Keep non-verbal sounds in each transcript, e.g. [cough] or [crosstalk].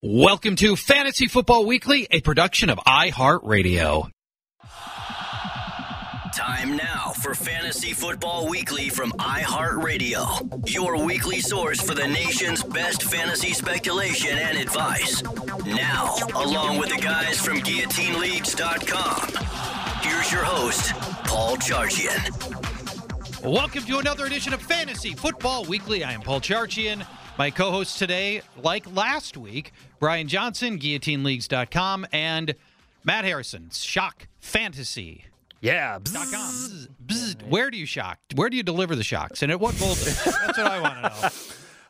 Welcome to Fantasy Football Weekly, a production of iHeartRadio. Time now for Fantasy Football Weekly from iHeartRadio, your weekly source for the nation's best fantasy speculation and advice. Now, along with the guys from GuillotineLeagues.com, here's your host, Paul Charchian. Welcome to another edition of Fantasy Football Weekly. I am Paul Charchian. My co hosts today, like last week, Brian Johnson, GuillotineLeagues.com, and Matt Harrison, Shock Fantasy. Yeah. Bzz, bzz. Where do you shock? Where do you deliver the shocks? And at what voltage? [laughs] That's what I want to know.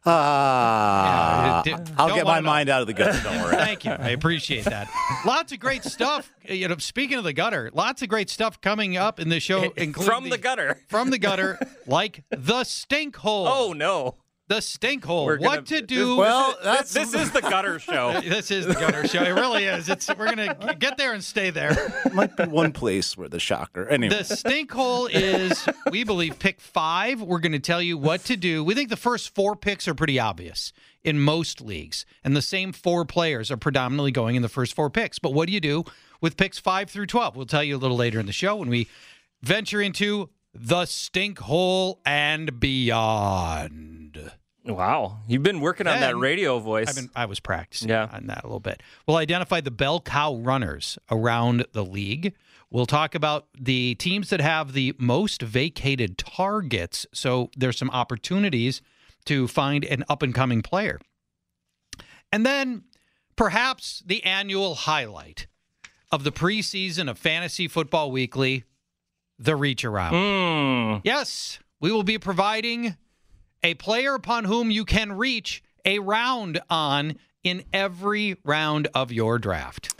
Ah, Yeah, d- I'll get my wanna know. mind out of the gutter. Don't worry. Thank you. I appreciate that. Lots of great stuff. You know, speaking of the gutter, lots of great stuff coming up in the show, [laughs] including From the gutter. From the gutter, [laughs] like the stink hole. Oh no. The stink hole. We're what gonna- to do? Well, this, this is the gutter [laughs] show. this is the gutter show. It really is. It's we're gonna get there and stay there. [laughs] Might be one place where the shocker. Anyway. The stink hole is, [laughs] we believe, pick five. We're going to tell you what to do. We think the first four picks are pretty obvious in most leagues, and the same four players are predominantly going in the first four picks. But what do you do with picks five through 12? We'll tell you a little later in the show when we venture into the stink hole and beyond. Wow, you've been working on that radio voice. I've been, I was practicing Yeah. on that a little bit. We'll identify the bell cow runners around the league. We'll talk about the teams that have the most vacated targets. So there's some opportunities to find an up and coming player. And then perhaps the annual highlight of the preseason of Fantasy Football Weekly, the reach around. Mm. Yes, we will be providing a player upon whom you can reach a round on in every round of your draft.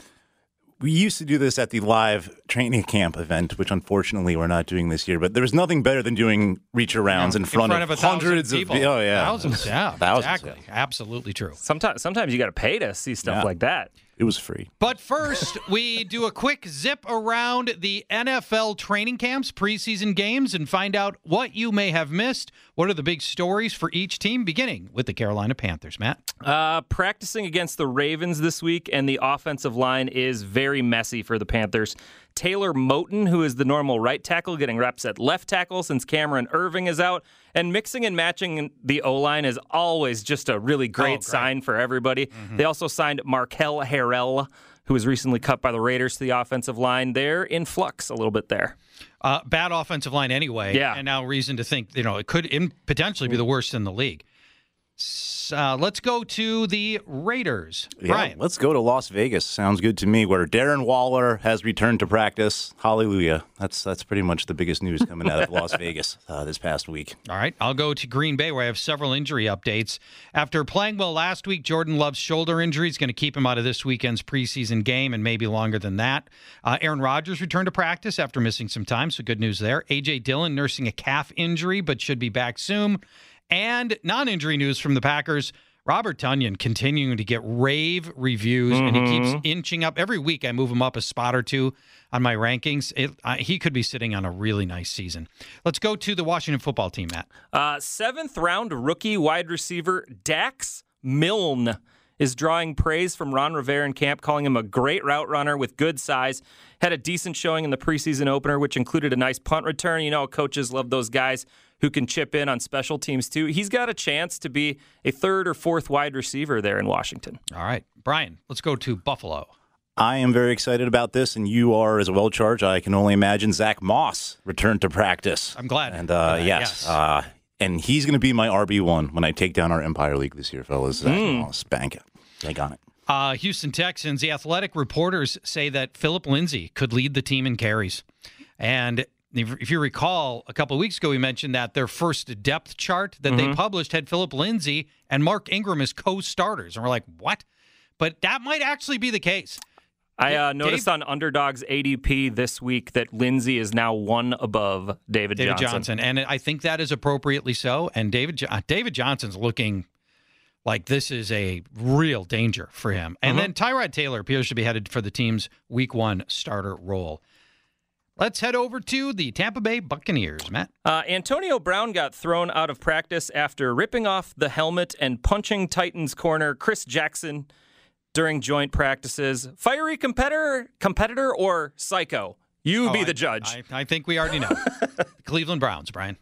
we used to do this at the live training camp event, which unfortunately we're not doing this year. But there's nothing better than doing reach arounds in, front, a of, thousand hundreds people. of oh yeah thousands, yeah, Thousands, exactly, absolutely true. Sometimes, sometimes you got to pay to see stuff Yeah. like that. It was free. But first, [laughs] we do a quick zip around the NFL training camps, preseason games, and find out what you may have missed. What are the big stories for each team, beginning with the Carolina Panthers, Matt? Uh, practicing against the Ravens this week, and the offensive line is very messy for the Panthers. Taylor Moton, who is the normal right tackle, getting reps at left tackle since Cameron Erving is out. And mixing and matching the O line is always just a really great, great. sign for everybody. They also signed Markel Harrell, who was recently cut by the Raiders to the offensive line. They're in flux a little bit there. Uh, bad offensive line anyway. Yeah. And now reason to think, you know, it could potentially be the worst in the league. Uh, let's go to the Raiders. Yeah, Brian. let's go to Las Vegas. Sounds good to me. Where Darren Waller has returned to practice. Hallelujah. That's that's pretty much the biggest news coming out of Las [laughs] Vegas uh, this past week. All right, I'll go to Green Bay where I have several injury updates. After playing well last week, Jordan Love's shoulder injury is going to keep him out of this weekend's preseason game and maybe longer than that. Uh, Aaron Rodgers returned to practice after missing some time, so good news there. AJ Dillon nursing a calf injury but should be back soon. And non-injury news from the Packers. Robert Tonyan continuing to get rave reviews, and he keeps inching up. Every week, I move him up a spot or two on my rankings. It, uh, he could be sitting on a really nice season. Let's go to the Washington football team, Matt. Uh, seventh round rookie wide receiver Dax Milne is drawing praise from Ron Rivera in camp, calling him a great route runner with good size. Had a decent showing in the preseason opener, which included a nice punt return. You know, coaches love those guys who can chip in on special teams too. He's got a chance to be a third or fourth wide receiver there in Washington. All right, Brian, let's go to Buffalo. I am very excited about this, and you are as well, Charge. I can only imagine Zack Moss returned to practice. I'm glad. And uh, that, yes, yes. Uh, and he's going to be my RB one when I take down our Empire League this year, fellas. Zack Moss, bank it, bank on it. Uh, Houston Texans, the athletic reporters say that Phillip Lindsay could lead the team in carries. And if you recall, a couple of weeks ago, we mentioned that their first depth chart that they published had Phillip Lindsay and Mark Ingram as co starters. And we're like, what? But that might actually be the case. I uh, Dave- noticed on Underdog's ADP this week that Lindsay is now one above David, David Johnson. Johnson. And I think that is appropriately so. And David Jo- uh, David Johnson's looking like this is a real danger for him. And then Tyrod Taylor appears to be headed for the team's week one starter role. Let's head over to the Tampa Bay Buccaneers, Matt. Uh, Antonio Brown got thrown out of practice after ripping off the helmet and punching Titans corner Chris Jackson during joint practices. Fiery competitor, competitor or psycho? You be Oh, the I- judge. I, I think we already know. [laughs] Cleveland Browns, Brian.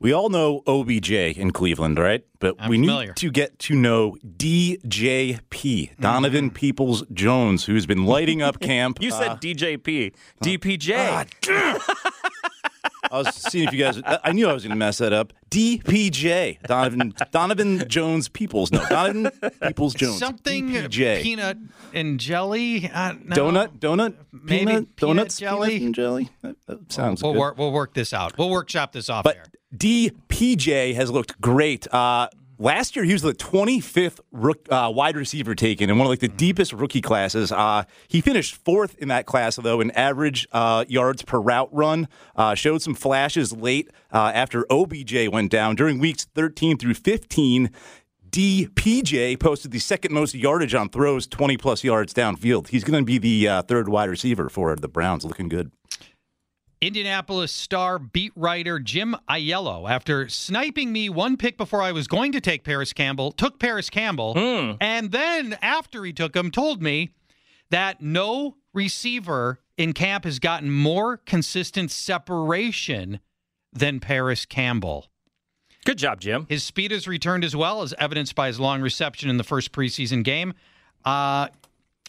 We all know OBJ in Cleveland, right? But I'm we familiar. need to get to know DJP, Donovan Peoples Jones, who's been lighting up [laughs] camp. you said Uh, DJP, DPJ. I was seeing if you guys. I knew I was going to mess that up. DPJ, Donovan Donovan Jones Peoples. No, Donovan Peoples Jones. Something DPJ. peanut and jelly. Uh, no. Donut, donut, Maybe peanut, peanut donuts, jelly? peanut and jelly. That, that sounds We'll good. work. We'll work this out. We'll workshop this off But air. DPJ has looked great. Uh, last year, he was the 25th rook, uh, wide receiver taken in one of like the deepest rookie classes. Uh, he finished fourth in that class, though, in average uh, yards per route run. Uh, showed some flashes late uh, after OBJ went down during weeks 13 through 15. DPJ posted the second most yardage on throws, 20 plus yards downfield. He's going to be the uh, third wide receiver for the Browns, looking good. Indianapolis Star beat writer Jim Ayello, after sniping me one pick before I was going to take Parris Campbell, took Parris Campbell, and then after he took him, told me that no receiver in camp has gotten more consistent separation than Parris Campbell. Good job, Jim. His speed has returned as well, as evidenced by his long reception in the first preseason game. Uh,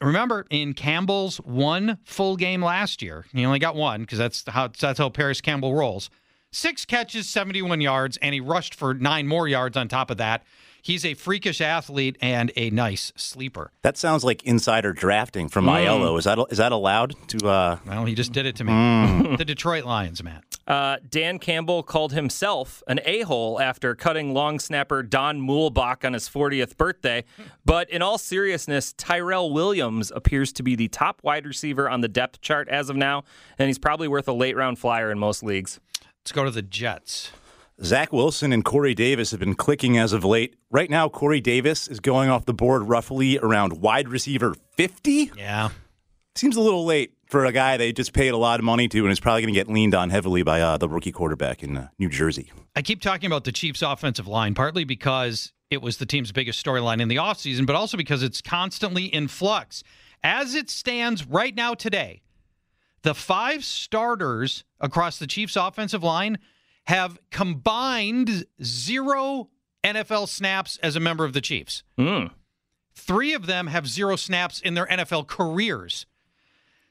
remember, in Campbell's one full game last year, he only got one because that's how that's how Parris Campbell rolls. Six catches, 71 yards, and he rushed for nine more yards on top of that. He's a freakish athlete and a nice sleeper. That sounds like insider drafting from Ayello. Is that is that allowed to? Uh, Well, he just did it to me. The Detroit Lions, Matt. Uh, Dan Campbell called himself an a hole after cutting long snapper Don Muhlbach on his 40th birthday. But in all seriousness, Tyrell Williams appears to be the top wide receiver on the depth chart as of now, and he's probably worth a late round flyer in most leagues. Let's go to the Jets. Zach Wilson and Corey Davis have been clicking as of late. Right now, Corey Davis is going off the board roughly around wide receiver 50. Yeah. Seems a little late for a guy they just paid a lot of money to and is probably going to get leaned on heavily by uh, the rookie quarterback in uh, New Jersey. I keep talking about the Chiefs' offensive line, partly because it was the team's biggest storyline in the offseason, but also because it's constantly in flux. As it stands right now today, the five starters across the Chiefs' offensive line have combined zero NFL snaps as a member of the Chiefs. Three of them have zero snaps in their NFL careers.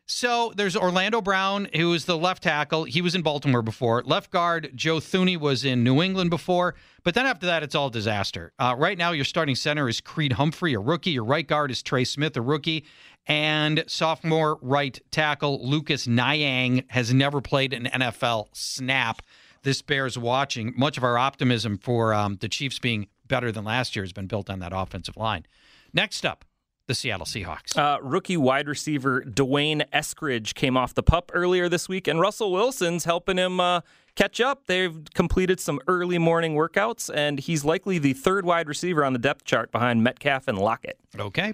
So there's Orlando Brown, who is the left tackle. He was in Baltimore before. Left guard Joe Thuney was in New England before. But then after that, it's all disaster. Uh, right now, your starting center is Creed Humphrey, a rookie. Your right guard is Trey Smith, a rookie. And sophomore right tackle Lucas Niang has never played an NFL snap. This bears watching. Much of our optimism for um, the Chiefs being better than last year has been built on that offensive line. Next up, the Seattle Seahawks. Uh, rookie wide receiver D'Wayne Eskridge came off the pup earlier this week, and Russell Wilson's helping him uh, catch up. They've completed some early morning workouts, and he's likely the third wide receiver on the depth chart behind Metcalf and Lockett. Okay.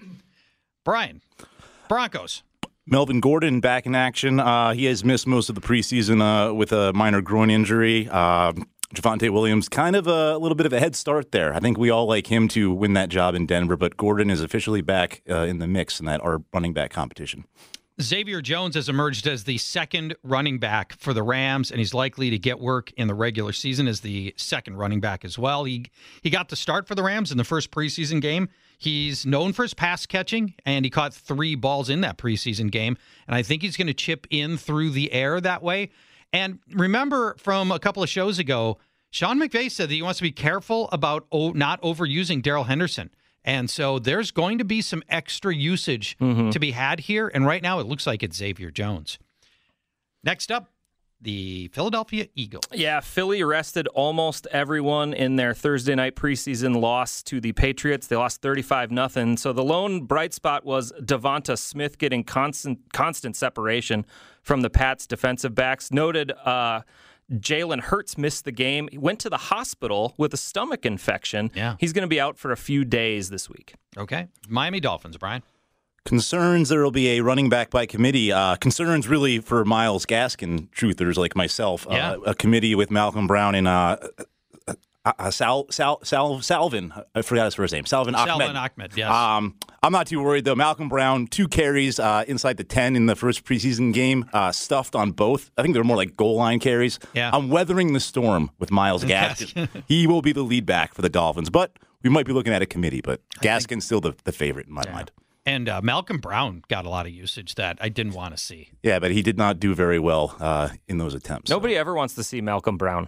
Brian, Broncos. Melvin Gordon back in action. Uh, he has missed most of the preseason uh, with a minor groin injury. Uh, Javonte Williams, kind of a, little bit of a head start there. I think we all like him to win that job in Denver, but Gordon is officially back uh, in the mix in that our running back competition. Xavier Jones has emerged as the second running back for the Rams, and he's likely to get work in the regular season as the second running back as well. He he got the start for the Rams in the first preseason game. He's known for his pass catching, and he caught three balls in that preseason game. And I think he's going to chip in through the air that way. And remember from a couple of shows ago, Sean McVay said that he wants to be careful about not overusing Darrell Henderson. And so there's going to be some extra usage mm-hmm. to be had here. And right now it looks like it's Xavier Jones. Next up, the Philadelphia Eagles. Yeah, Philly arrested almost everyone in their Thursday night preseason loss to the Patriots. They lost 35 nothing. So the lone bright spot was Devonta Smith getting constant constant separation from the Pats defensive backs. Noted uh, Jalen Hurts missed the game. He went to the hospital with a stomach infection. Yeah. He's going to be out for a few days this week. Okay. Miami Dolphins, Brian. Concerns there will be a running back by committee. Uh, concerns really for Myles Gaskin truthers like myself. Yeah. Uh, a committee with Malcolm Brown and uh, uh, uh, Sal, Sal, Sal, Salvon. I forgot his first name. Salvin Ahmed. Salvon Ahmed, yes. Um, I'm not too worried, though. Malcolm Brown, two carries uh, inside the 10 in the first preseason game, uh, stuffed on both. I think they're more like goal line carries. Yeah. I'm weathering the storm with Myles [laughs] Gaskin. he will be the lead back for the Dolphins, but we might be looking at a committee, but Gaskin's think, still the, the favorite in my yeah. mind. And uh, Malcolm Brown got a lot of usage that I didn't want to see. Yeah, but he did not do very well uh, in those attempts. Nobody so. ever wants to see Malcolm Brown.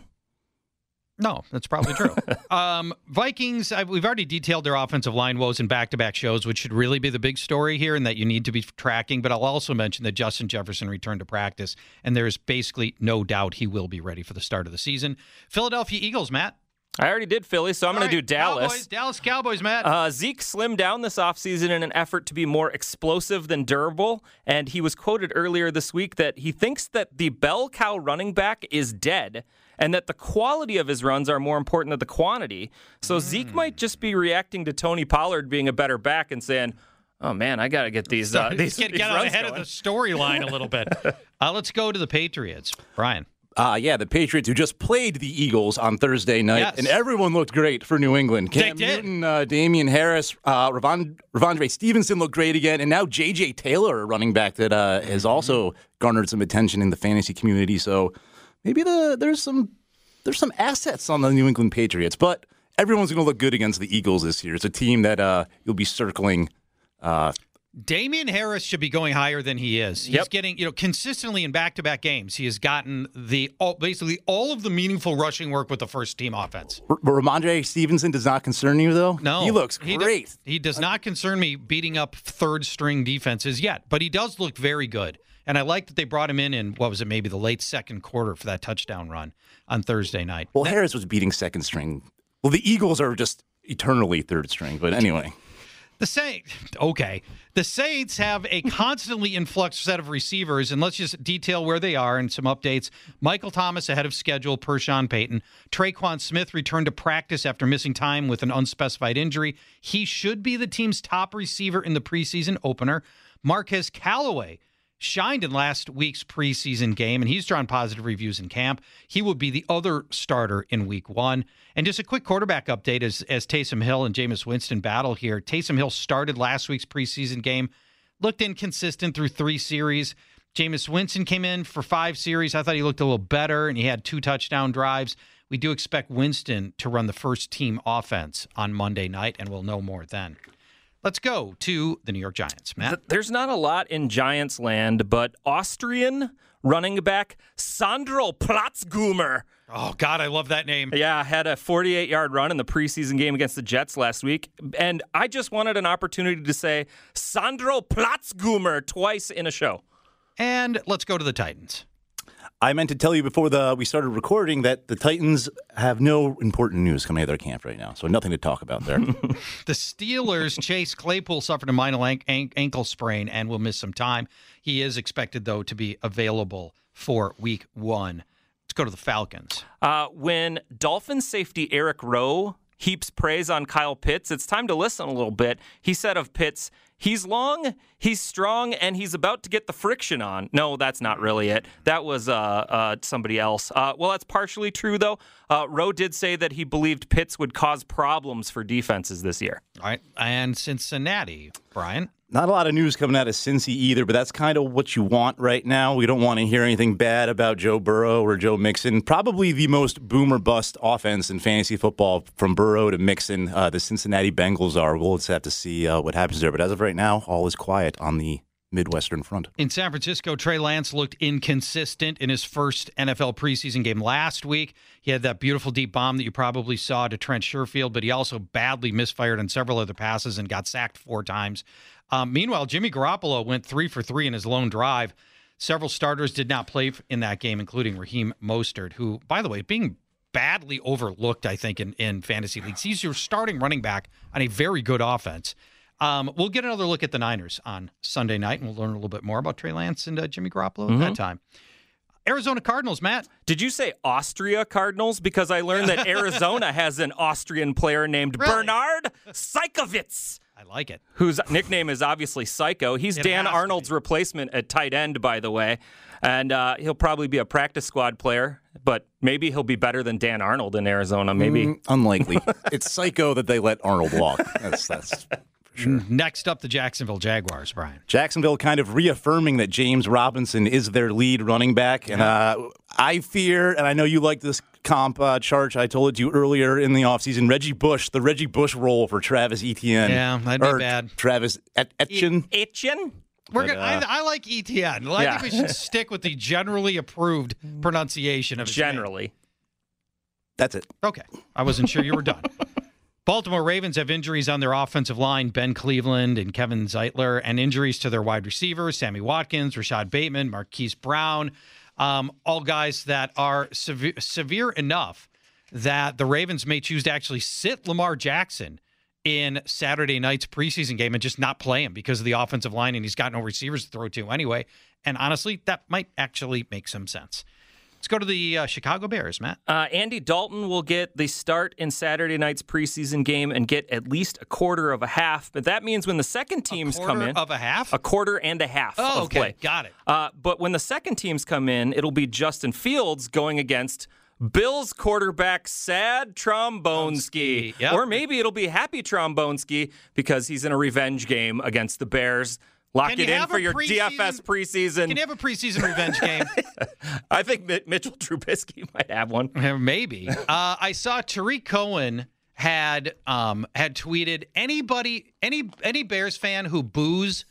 No, that's probably true. [laughs] um, Vikings, I, we've already detailed their offensive line woes in back to back shows, which should really be the big story here and that you need to be tracking. But I'll also mention that Justin Jefferson returned to practice, and there's basically no doubt he will be ready for the start of the season. Philadelphia Eagles, Matt. I already did Philly, so I'm going right, to do Dallas. Cowboys, Dallas Cowboys, Matt. Uh, Zeke slimmed down this offseason in an effort to be more explosive than durable, and he was quoted earlier this week that he thinks that the bell cow running back is dead and that the quality of his runs are more important than the quantity. So mm. Zeke might just be reacting to Tony Pollard being a better back and saying, "Oh man, I got to get these uh, [laughs] these, get, these get ahead going. of the storyline a little bit." [laughs] uh, let's go to the Patriots, Brian. Uh, yeah, the Patriots who just played the Eagles on Thursday night, yes. and everyone looked great for New England. Cam they did. Newton, uh, Damien Harris, uh, Ravon, Rhamondre Stevenson looked great again, and now J.J. Taylor, a running back that uh, has also garnered some attention in the fantasy community. So maybe the there's some there's some assets on the New England Patriots, but everyone's going to look good against the Eagles this year. It's a team that uh, you'll be circling. Uh, Damien Harris should be going higher than he is. He's yep. getting, you know, consistently in back-to-back games. He has gotten the all, basically all of the meaningful rushing work with the first team offense. R- Rhamondre Stevenson does not concern you though. No, he looks he great. He does not concern me beating up third-string defenses yet, but he does look very good. And I like that they brought him in in what was it, maybe the late second quarter for that touchdown run on Thursday night. Well, Harris was beating second string. Well, the Eagles are just eternally third string, but anyway. The Saints, okay. The Saints have a constantly influx set of receivers, and let's just detail where they are and some updates. Michael Thomas ahead of schedule per Sean Payton. Tre'Quan Smith returned to practice after missing time with an unspecified injury. He should be the team's top receiver in the preseason opener. Marquez Callaway shined in last week's preseason game, and he's drawn positive reviews in camp. He will be the other starter in week one. And just a quick quarterback update as, as Taysom Hill and Jameis Winston battle here. Taysom Hill started last week's preseason game, looked inconsistent through three series. Jameis Winston came in for five series. I thought he looked a little better, and he had two touchdown drives. We do expect Winston to run the first team offense on Monday night, and we'll know more then. Let's go to the New York Giants, Matt. There's not a lot in Giants land, but Austrian running back Sandro Platzgummer. Oh God, I love that name. Yeah, had a 48-yard run in the preseason game against the Jets last week, and I just wanted an opportunity to say Sandro Platzgummer twice in a show. And let's go to the Titans. I meant to tell you before the we started recording that the Titans have no important news coming out of their camp right now, so nothing to talk about there. [laughs] the Steelers, Chase Claypool suffered a minor ankle sprain and will miss some time. He is expected though to be available for Week One. Let's go to the Falcons. Uh, when Dolphins safety Eric Rowe heaps praise on Kyle Pitts. It's time to listen a little bit. He said of Pitts, he's long, he's strong, and he's about to get the friction on. No, that's not really it. That was uh, uh, somebody else. Uh, well, that's partially true, though. Uh, Rowe did say that he believed Pitts would cause problems for defenses this year. All right. And Cincinnati, Brian. Not a lot of news coming out of Cincy either, but that's kind of what you want right now. We don't want to hear anything bad about Joe Burrow or Joe Mixon. Probably the most boomer bust offense in fantasy football from Burrow to Mixon. Uh, the Cincinnati Bengals are. We'll just have to see uh, what happens there. But as of right now, all is quiet on the Midwestern front. In San Francisco, Trey Lance looked inconsistent in his first NFL preseason game last week. He had that beautiful deep bomb that you probably saw to Trent Sherfield, but he also badly misfired on several other passes and got sacked four times. Um, meanwhile, Jimmy Garoppolo went three for three in his lone drive. Several starters did not play in that game, including Raheem Mostert, who, by the way, being badly overlooked, I think, in, in fantasy leagues. He's your starting running back on a very good offense. Um, we'll get another look at the Niners on Sunday night, and we'll learn a little bit more about Trey Lance and uh, Jimmy Garoppolo mm-hmm. at that time. Arizona Cardinals, Matt. Did you say Austria Cardinals? Because I learned that [laughs] Arizona has an Austrian player named really? Bernhard Seikovits. I like it. Whose nickname is obviously Psycho. He's it Dan Arnold's replacement at tight end, by the way. And uh, he'll probably be a practice squad player, but maybe he'll be better than Dan Arnold in Arizona. Maybe. Mm, unlikely. [laughs] it's Psycho that they let Arnold walk. That's, that's Sure. Next up, the Jacksonville Jaguars, Brian. Jacksonville kind of reaffirming that James Robinson is their lead running back. And uh, I fear, and I know you like this comp uh, chart I told it you earlier in the offseason, Reggie Bush, the Reggie Bush role for Travis Etienne. Yeah, that'd be bad. Travis Et- Etienne. Etienne? We're but, gonna, uh, I, I, like Etienne. I yeah. think we should stick with the generally approved pronunciation of generally. Name. That's it. Okay, I wasn't sure you were done. [laughs] Baltimore Ravens have injuries on their offensive line, Ben Cleveland and Kevin Zeitler, and injuries to their wide receivers, Sammy Watkins, Rashod Bateman, Marquise Brown, um, all guys that are severe, severe enough that the Ravens may choose to actually sit Lamar Jackson in Saturday night's preseason game and just not play him because of the offensive line, and he's got no receivers to throw to anyway. And honestly, that might actually make some sense. Let's go to the uh, Chicago Bears, Matt. Uh, Andy Dalton will get the start in Saturday night's preseason game and get at least a quarter of a half. But that means when the second teams come in, of a half, a quarter and a half. Oh, okay, play. got it. Uh, but when the second teams come in, it'll be Justin Fields going against. Bills quarterback Sad Trombonski. Yep. Or maybe it'll be Happy Trombonski because he's in a revenge game against the Bears. Lock can it in for your DFS preseason. Can you have a preseason revenge game? [laughs] I think Mitchell Trubisky [laughs] might have one. Maybe. Uh, I saw Tarik Cohen had um, had tweeted anybody any any Bears fan who boos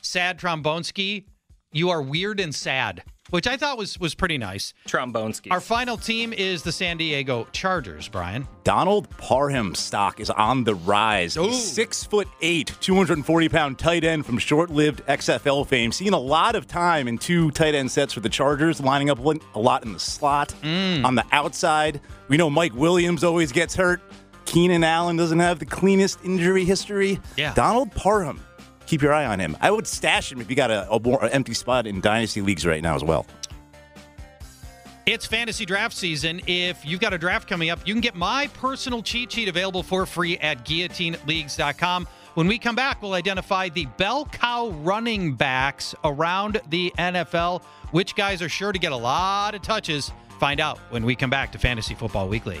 Sad Trombonski, you are weird and sad which I thought was was pretty nice. Trombonski. Our final team is the San Diego Chargers, Brian. Donald Parham stock is on the rise. Six foot eight, 240 pound tight end from short lived XFL fame. Seeing a lot of time in two tight end sets for the Chargers, lining up a lot in the slot, mm. on the outside. We know Mike Williams always gets hurt. Keenan Allen doesn't have the cleanest injury history. Yeah. Donald Parham keep your eye on him. I would stash him if you got a, a more empty spot in dynasty leagues right now as well. It's fantasy draft season. If you've got a draft coming up, you can get my personal cheat sheet available for free at guillotineleagues.com. When we come back, we'll identify the bell cow running backs around the NFL. Which guys are sure to get a lot of touches? Find out when we come back to Fantasy Football Weekly.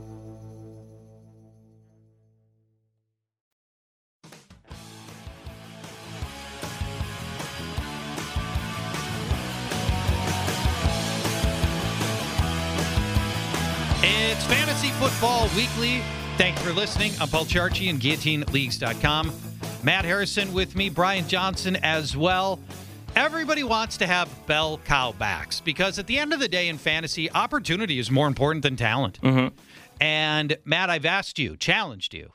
Football Weekly. Thank you for listening. I'm Paul Charchian GuillotineLeagues.com. Matt Harrison with me, Brian Johnson as well. Everybody wants to have bell cow backs because at the end of the day in fantasy, opportunity is more important than talent. Mm-hmm. And Matt, I've asked you, challenged you.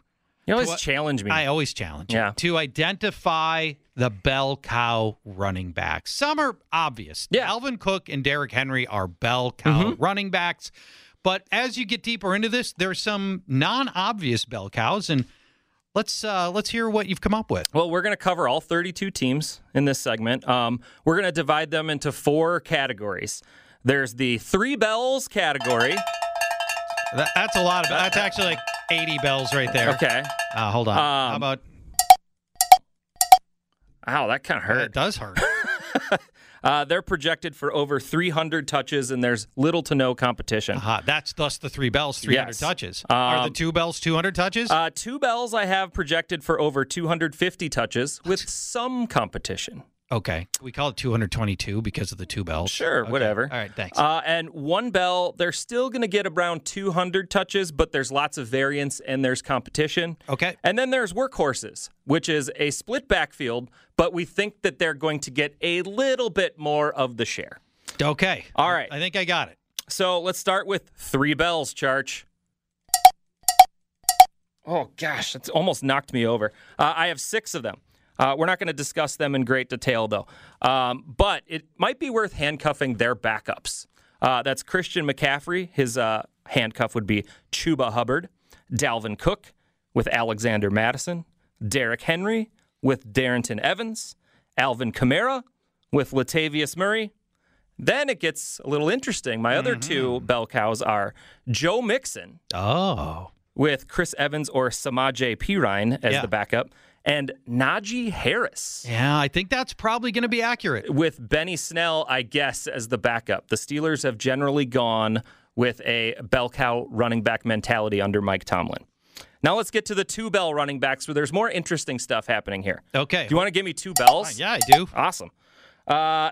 You always To- challenge me. I always challenge Yeah. you to identify the bell cow running backs. Some are obvious. Yeah. Alvin Cook and Derrick Henry are bell cow Mm-hmm. running backs. But as you get deeper into this, there's some non-obvious bell cows, and let's uh, let's hear what you've come up with. Well, we're going to cover all 32 teams in this segment. Um, we're going to divide them into four categories. There's the three bells category. That, that's a lot of. That's actually like 80 bells right there. Okay. Uh, hold on. How Um, about? Ow, that kind of hurt. It does hurt. [laughs] Uh, they're projected for over 300 touches, and there's little to no competition. Uh, that's thus the three bells, 300 Yes. touches. Are the Um, two bells 200 touches? Uh, two bells I have projected for over 250 touches with some competition. Okay. We call it 222 because of the two bells. Sure, Okay. whatever. All right, thanks. Uh, and one bell, they're still going to get around 200 touches, but there's lots of variance and there's competition. Okay. And then there's workhorses, which is a split backfield, but we think that they're going to get a little bit more of the share. Okay. All right. I think I got it. So let's start with three bells, Charch. Oh, gosh, that's almost knocked me over. Uh, I have six of them. Uh, we're not going to discuss them in great detail, though. Um, but it might be worth handcuffing their backups. Uh, that's Christian McCaffrey. His uh, handcuff would be Chuba Hubbard, Dalvin Cook with Alexander Mattison, Derrick Henry with Darrynton Evans, Alvin Kamara with Latavius Murray, then it gets a little interesting. My other two bell cows are Joe Mixon Oh. with Chris Evans or Samaje Perine as Yeah. the backup, and Najee Harris Yeah, I think that's probably going to be accurate. with Benny Snell, I guess, as the backup. The Steelers have generally gone with a bell cow running back mentality under Mike Tomlin. Now let's get to the two bell running backs where there's more interesting stuff happening here. Okay. Do you want to give me two bells? Yeah, I do. Awesome. Uh,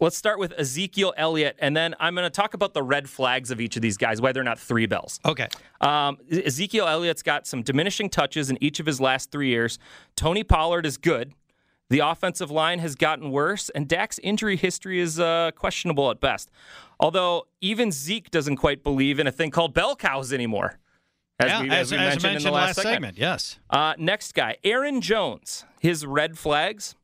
let's start with Ezekiel Elliott, and then I'm going to talk about the red flags of each of these guys, why they're not three bells. Okay. Um, Ezekiel Elliott's got some diminishing touches in each of his last three years. Tony Pollard is good. The offensive line has gotten worse, and Dak's injury history is uh, questionable at best. Although even Zeke doesn't quite believe in a thing called bell cows anymore, as yeah, we, as, as we as mentioned, in the last, segment. Yes. Uh, next guy, Aaron Jones. His red flags.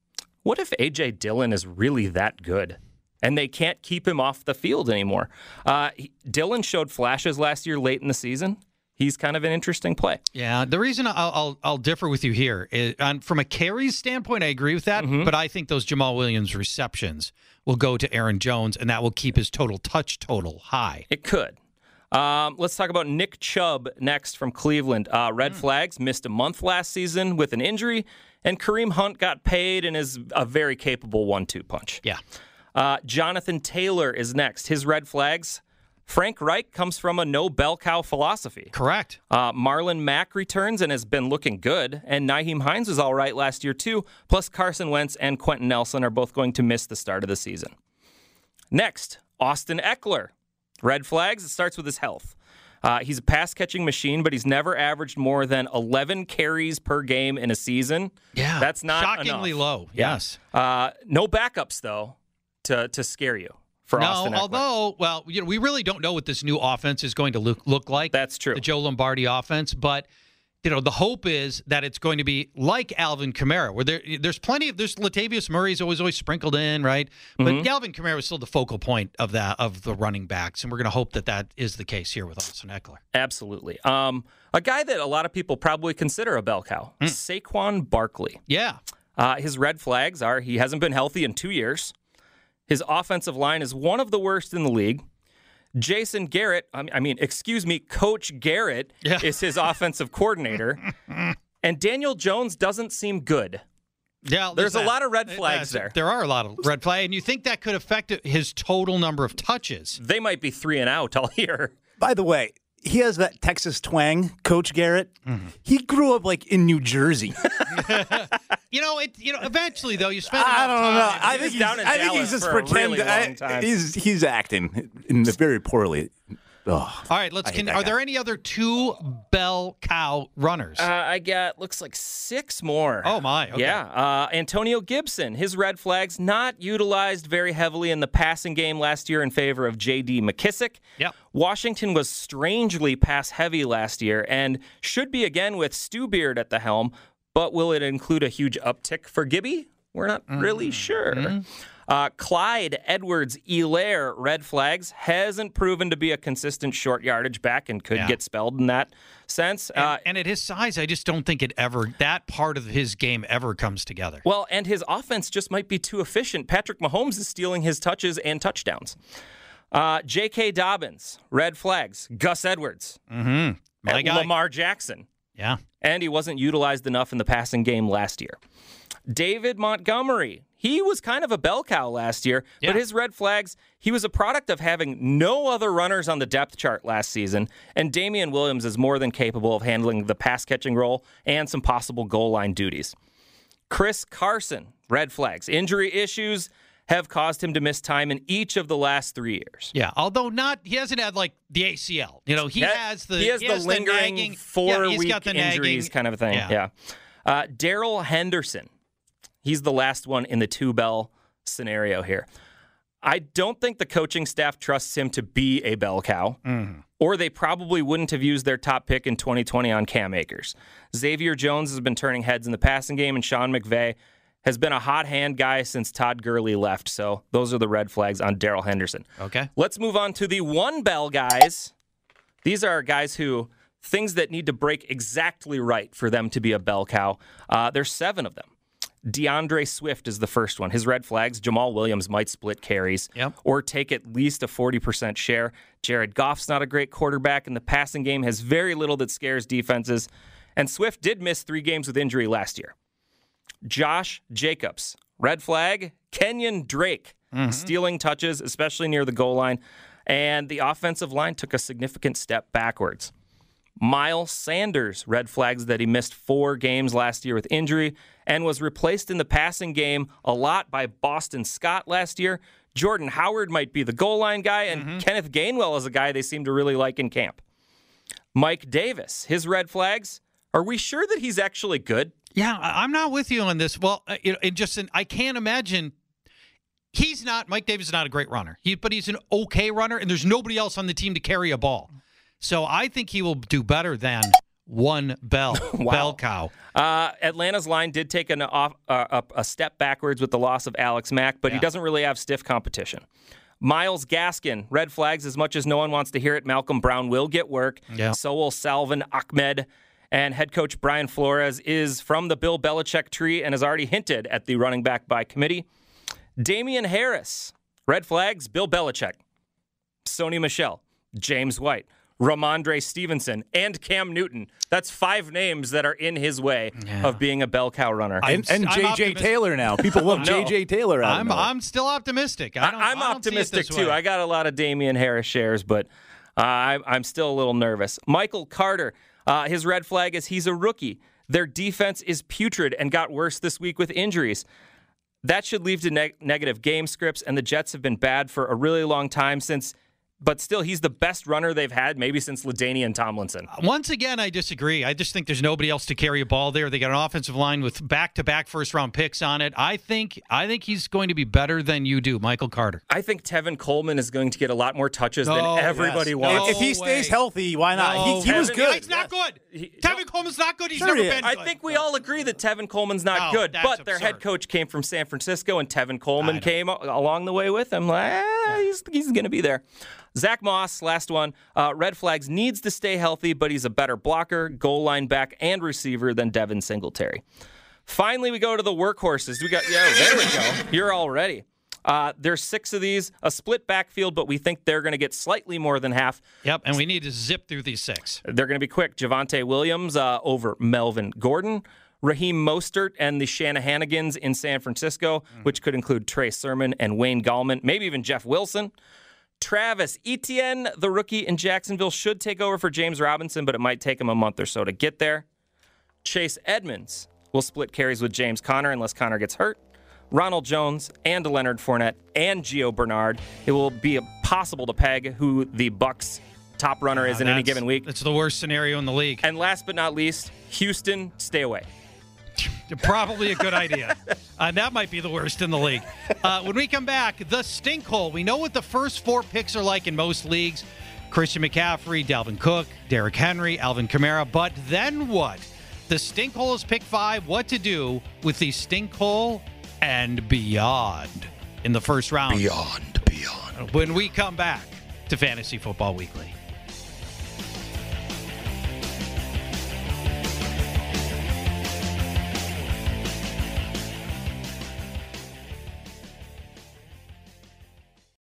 What if AJ Dillon is really that good? And they can't keep him off the field anymore. Uh, Dillon showed flashes last year late in the season. He's kind of an interesting play. Yeah, the reason I'll I'll, I'll differ with you here is on, from a carries standpoint, I agree with that. Mm-hmm. But I think those Jamaal Williams receptions will go to Aaron Jones, and that will keep his total touch total high. It could. Um, let's talk about Nick Chubb next from Cleveland. Uh, red flags missed a month last season with an injury, and Kareem Hunt got paid and is a very capable one-two punch. Yeah. Uh, Jonathan Taylor is next. His red flags. Frank Reich comes from a no bell cow philosophy. Correct. Uh, Marlon Mack returns and has been looking good, and Nyheim Hines was all right last year too. Plus Carson Wentz and Quenton Nelson are both going to miss the start of the season. Next, Austin Ekeler. Red flags. It starts with his health. Uh, he's a pass catching machine, but he's never averaged more than 11 carries per game in a season. Yeah. That's not shockingly enough. low. Yeah. Yes. Uh, no backups, though, to, to scare you for no, Austin Ekeler. although, well, you know, we really don't know what this new offense is going to look, look like. That's true. The Joe Lombardi offense, but you know, the hope is that it's going to be like Alvin Kamara, where there, there's plenty of there's Latavius Murray's always always sprinkled in, right? But Mm-hmm. Alvin Kamara is still the focal point of that of the running backs, and we're going to hope that that is the case here with Austin Ekeler. Absolutely. Um, a guy that a lot of people probably consider a bell cow, Hmm. Saquon Barkley. Yeah, Uh, his red flags are he hasn't been healthy in two years. His offensive line is one of the worst in the league. Jason Garrett, I mean- excuse me, Coach Garrett Yeah. is his [laughs] offensive coordinator. And Daniel Jones doesn't seem good. yeah. There's a lot of red flags there. There are a lot of red flags, and you think that could affect his total number of touches? They might be three and out all [laughs] year. By the way, he has that Texas twang, Coach Garrett. Mm-hmm. He grew up like in New Jersey. [laughs] You know, it. You know, eventually though, you spend. I don't know. I think he's, down in I think he's just pretending. really. He's he's acting in the very poorly. Ugh. All right, let's. Can, are guy. there any other two bell cow runners? Uh, I got looks like six more. Oh, my. Okay. Yeah, uh, Antonio Gibson. His red flags not utilized very heavily in the passing game last year in favor of J.D. McKissic. Yep. Washington was strangely pass heavy last year and should be again with Stu Beard at the helm. But will it include a huge uptick for Gibby? We're not really sure. Uh, Clyde Edwards Helaire red flags hasn't proven to be a consistent short yardage back and could Yeah. get spelled in that sense. and, Uh, and at his size, I just don't think it ever that part of his game ever comes together. Well, and his offense just might be too efficient. Patrick Mahomes is stealing his touches and touchdowns. Uh, J.K. Dobbins, red flags. Gus Edwards, My guy. Lamar Jackson, Yeah. and he wasn't utilized enough in the passing game last year. David Montgomery, he was kind of a bell cow last year, Yeah. but his red flags, he was a product of having no other runners on the depth chart last season, and Damien Williams is more than capable of handling the pass catching role and some possible goal line duties. Chris Carson, red flags. Injury issues have caused him to miss time in each of the last three years. Yeah. Although not, he hasn't had like the ACL. You know, he That- has the he has the lingering nagging, four yeah, he's week got the injuries nagging, kind of a thing. Yeah. Yeah. Uh, Darrell Henderson, he's the last one in the two bell scenario here. I don't think the coaching staff trusts him to be a bell cow, Mm-hmm. or they probably wouldn't have used their top pick in 2020 on Cam Akers. Xavier Jones has been turning heads in the passing game, and Sean McVay has been a hot hand guy since Todd Gurley left. So those are the red flags on Darrell Henderson. Okay. Let's move on to the one bell guys. These are guys who things that need to break exactly right for them to be a bell cow. Uh, there's seven of them. D'Andre Swift is the first one. His red flags: Jamaal Williams might split carries Yep. or take at least a 40% share. Jared Goff's not a great quarterback, and the passing game has very little that scares defenses. And Swift did miss three games with injury last year. Josh Jacobs. Red flag, Kenyan Drake mm-hmm. stealing touches, especially near the goal line. And the offensive line took a significant step backwards. Miles Sanders, red flags that he missed four games last year with injury and was replaced in the passing game a lot by Boston Scott last year. Jordan Howard might be the goal line guy, and Kenneth Gainwell is a guy they seem to really like in camp. Mike Davis, his red flags. Are we sure that he's actually good? Yeah, I'm not with you on this. Well, uh, it just I can't imagine. He's not Mike Davis is not a great runner, he, but he's an okay runner, and there's nobody else on the team to carry a ball. So I think he will do better than one bell [laughs] bell cow. Uh, Atlanta's line did take an off, uh, a, step backwards with the loss of Alex Mack, but he doesn't really have stiff competition. Myles Gaskin, red flags as much as no one wants to hear it. Malcolm Brown will get work. Yeah. So will Salvon Ahmed. And head coach Brian Flores is from the Bill Belichick tree and has already hinted at the running back by committee. Damien Harris, red flags, Bill Belichick. Sony Michel, James White, Rhamondre Stevenson, and Cam Newton. That's five names that are in his way of being a bell cow runner. And, and I'm J.J. Taylor now. People love [laughs] No. J.J. Taylor. out I'm. I'm still optimistic. I don't, I, am I don't optimistic too. way. I got a lot of Damien Harris shares, but uh, I, I'm still a little nervous. Michael Carter, uh, his red flag is he's a rookie. Their defense is putrid and got worse this week with injuries. That should lead to neg- negative game scripts, and the Jets have been bad for a really long time since but still, he's the best runner they've had maybe since Ladainian Tomlinson. Once again, I disagree. I just think there's nobody else to carry a ball there. They got an offensive line with back-to-back first-round picks on it. I think I think he's going to be better than you do, Michael Carter. I think Tevin Coleman is going to get a lot more touches No, than everybody yes. wants. No if he stays way. healthy, why not? No, he, he was good. He's not good. He- Tevin Coleman's not good. He's Sure never he is. been I think we all agree that Tevin Coleman's not No, good, that's but their head coach came from San Francisco, and Tevin Coleman came along the way with him. Like, eh, he's he's going to be there. Zack Moss, last one. Uh, red flags needs to stay healthy, but he's a better blocker, goal line back, and receiver than Devin Singletary. Finally, we go to the workhorses. We got yeah, there we go. You're all ready. Uh, there's six of these, a split backfield, but we think they're going to get slightly more than half. Yep, and we need to zip through these six. They're going to be quick. Javonte Williams uh, over Melvin Gordon. Raheem Mostert and the Shanahanigans in San Francisco, which could include Trey Sermon and Wayne Gallman, maybe even Jeff Wilson. Travis Etienne, the rookie in Jacksonville, should take over for James Robinson, but it might take him a month or so to get there. Chase Edmonds will split carries with James Conner unless Conner gets hurt. Ronald Jones and Leonard Fournette and Gio Bernard. It will be possible to peg who the Bucs top runner is in any given week. It's the worst scenario in the league. And last but not least, Houston, stay away. Probably a good idea. [laughs] Uh, that might be the worst in the league. Uh, when we come back, the stinkhole. We know what the first four picks are like in most leagues Christian McCaffrey, Dalvin Cook, Derrick Henry, Alvin Kamara. But then what? The stink hole is pick five. What to do with the stinkhole and beyond in the first round. Beyond, beyond. When we come back to Fantasy Football Weekly.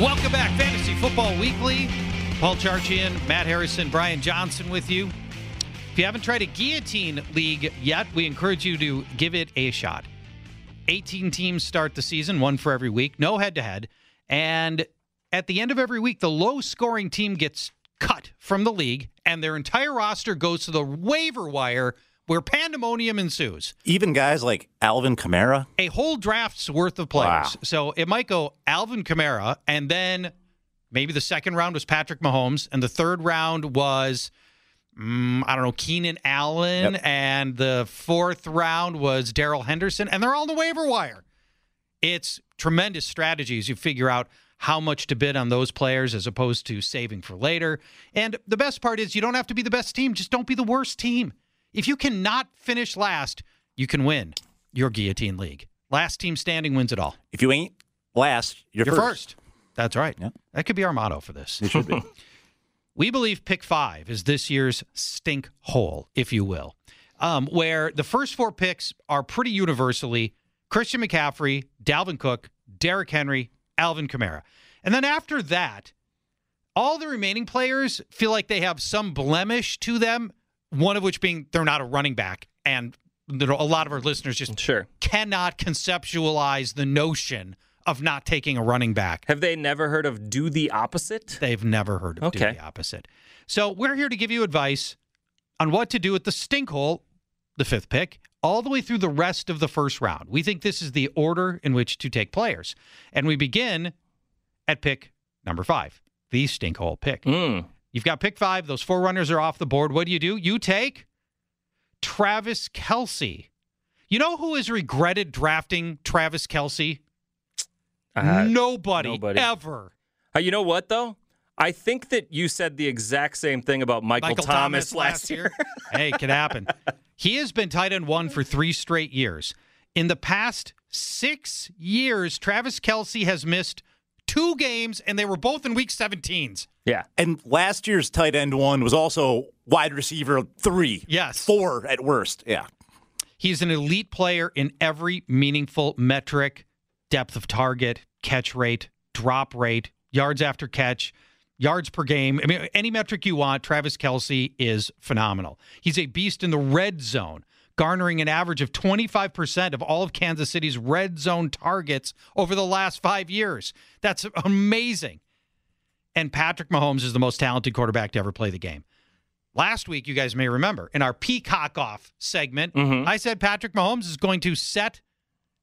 Welcome back, Fantasy Football Weekly. Paul Charchian, Matt Harrison, Brian Johnson with you. If you haven't tried a guillotine league yet, we encourage you to give it a shot. 18 teams start the season, one for every week, no head to head. And at the end of every week, the low scoring team gets cut from the league, and their entire roster goes to the waiver wire where pandemonium ensues. Even guys like Alvin Kamara. a whole draft's worth of players. Wow. So it might go Alvin Kamara, and then maybe the second round was Patrick Mahomes, and the third round was, mm, I don't know, Keenan Allen, Yep. and the fourth round was Darrell Henderson, and they're all on the waiver wire. It's tremendous strategies. You figure out how much to bid on those players as opposed to saving for later. And the best part is you don't have to be the best team, just don't be the worst team. If you cannot finish last, you can win your guillotine league. Last team standing wins it all. If you ain't last, you're, You're first. That's right. Yeah. That could be our motto for this. It should be. [laughs] We believe pick five is this year's stink hole, if you will, um, where the first four picks are pretty universally Christian McCaffrey, Dalvin Cook, Derrick Henry, Alvin Kamara. And then after that, All the remaining players feel like they have some blemish to them, one of which being they're not a running back. And a lot of our listeners just sure. cannot conceptualize the notion of not taking a running back. Have they never heard of do the opposite? They've never heard of Okay. do the opposite. So we're here to give you advice on what to do with the stink hole, the fifth pick, all the way through the rest of the first round. We think this is the order in which to take players. And we begin at pick number five, the stink hole pick. Mm. You've got pick five. Those four runners are off the board. What do you do? You take Travis Kelce. You know who has regretted drafting Travis Kelce? Uh, nobody, nobody. ever. Uh, you know what though? I think that you said the exact same thing about Michael, Michael Thomas, last year. [laughs] hey, it could happen. He has been tight end one for three straight years. In the past six years, Travis Kelce has missed two games, and they were both in week 17s. yeah. And last year's tight end one was also wide receiver three. Yes. Four at worst. Yeah. He's an elite player in every meaningful metric depth of target, catch rate, drop rate, yards after catch, yards per game. I mean, any metric you want, Travis Kelce is phenomenal. He's a beast in the red zone, garnering an average of 25% of all of Kansas City's red zone targets over the last five years. That's amazing. And Patrick Mahomes is the most talented quarterback to ever play the game. Last week, you guys may remember, in our Peacock Off segment, mm-hmm. I said Patrick Mahomes is going to set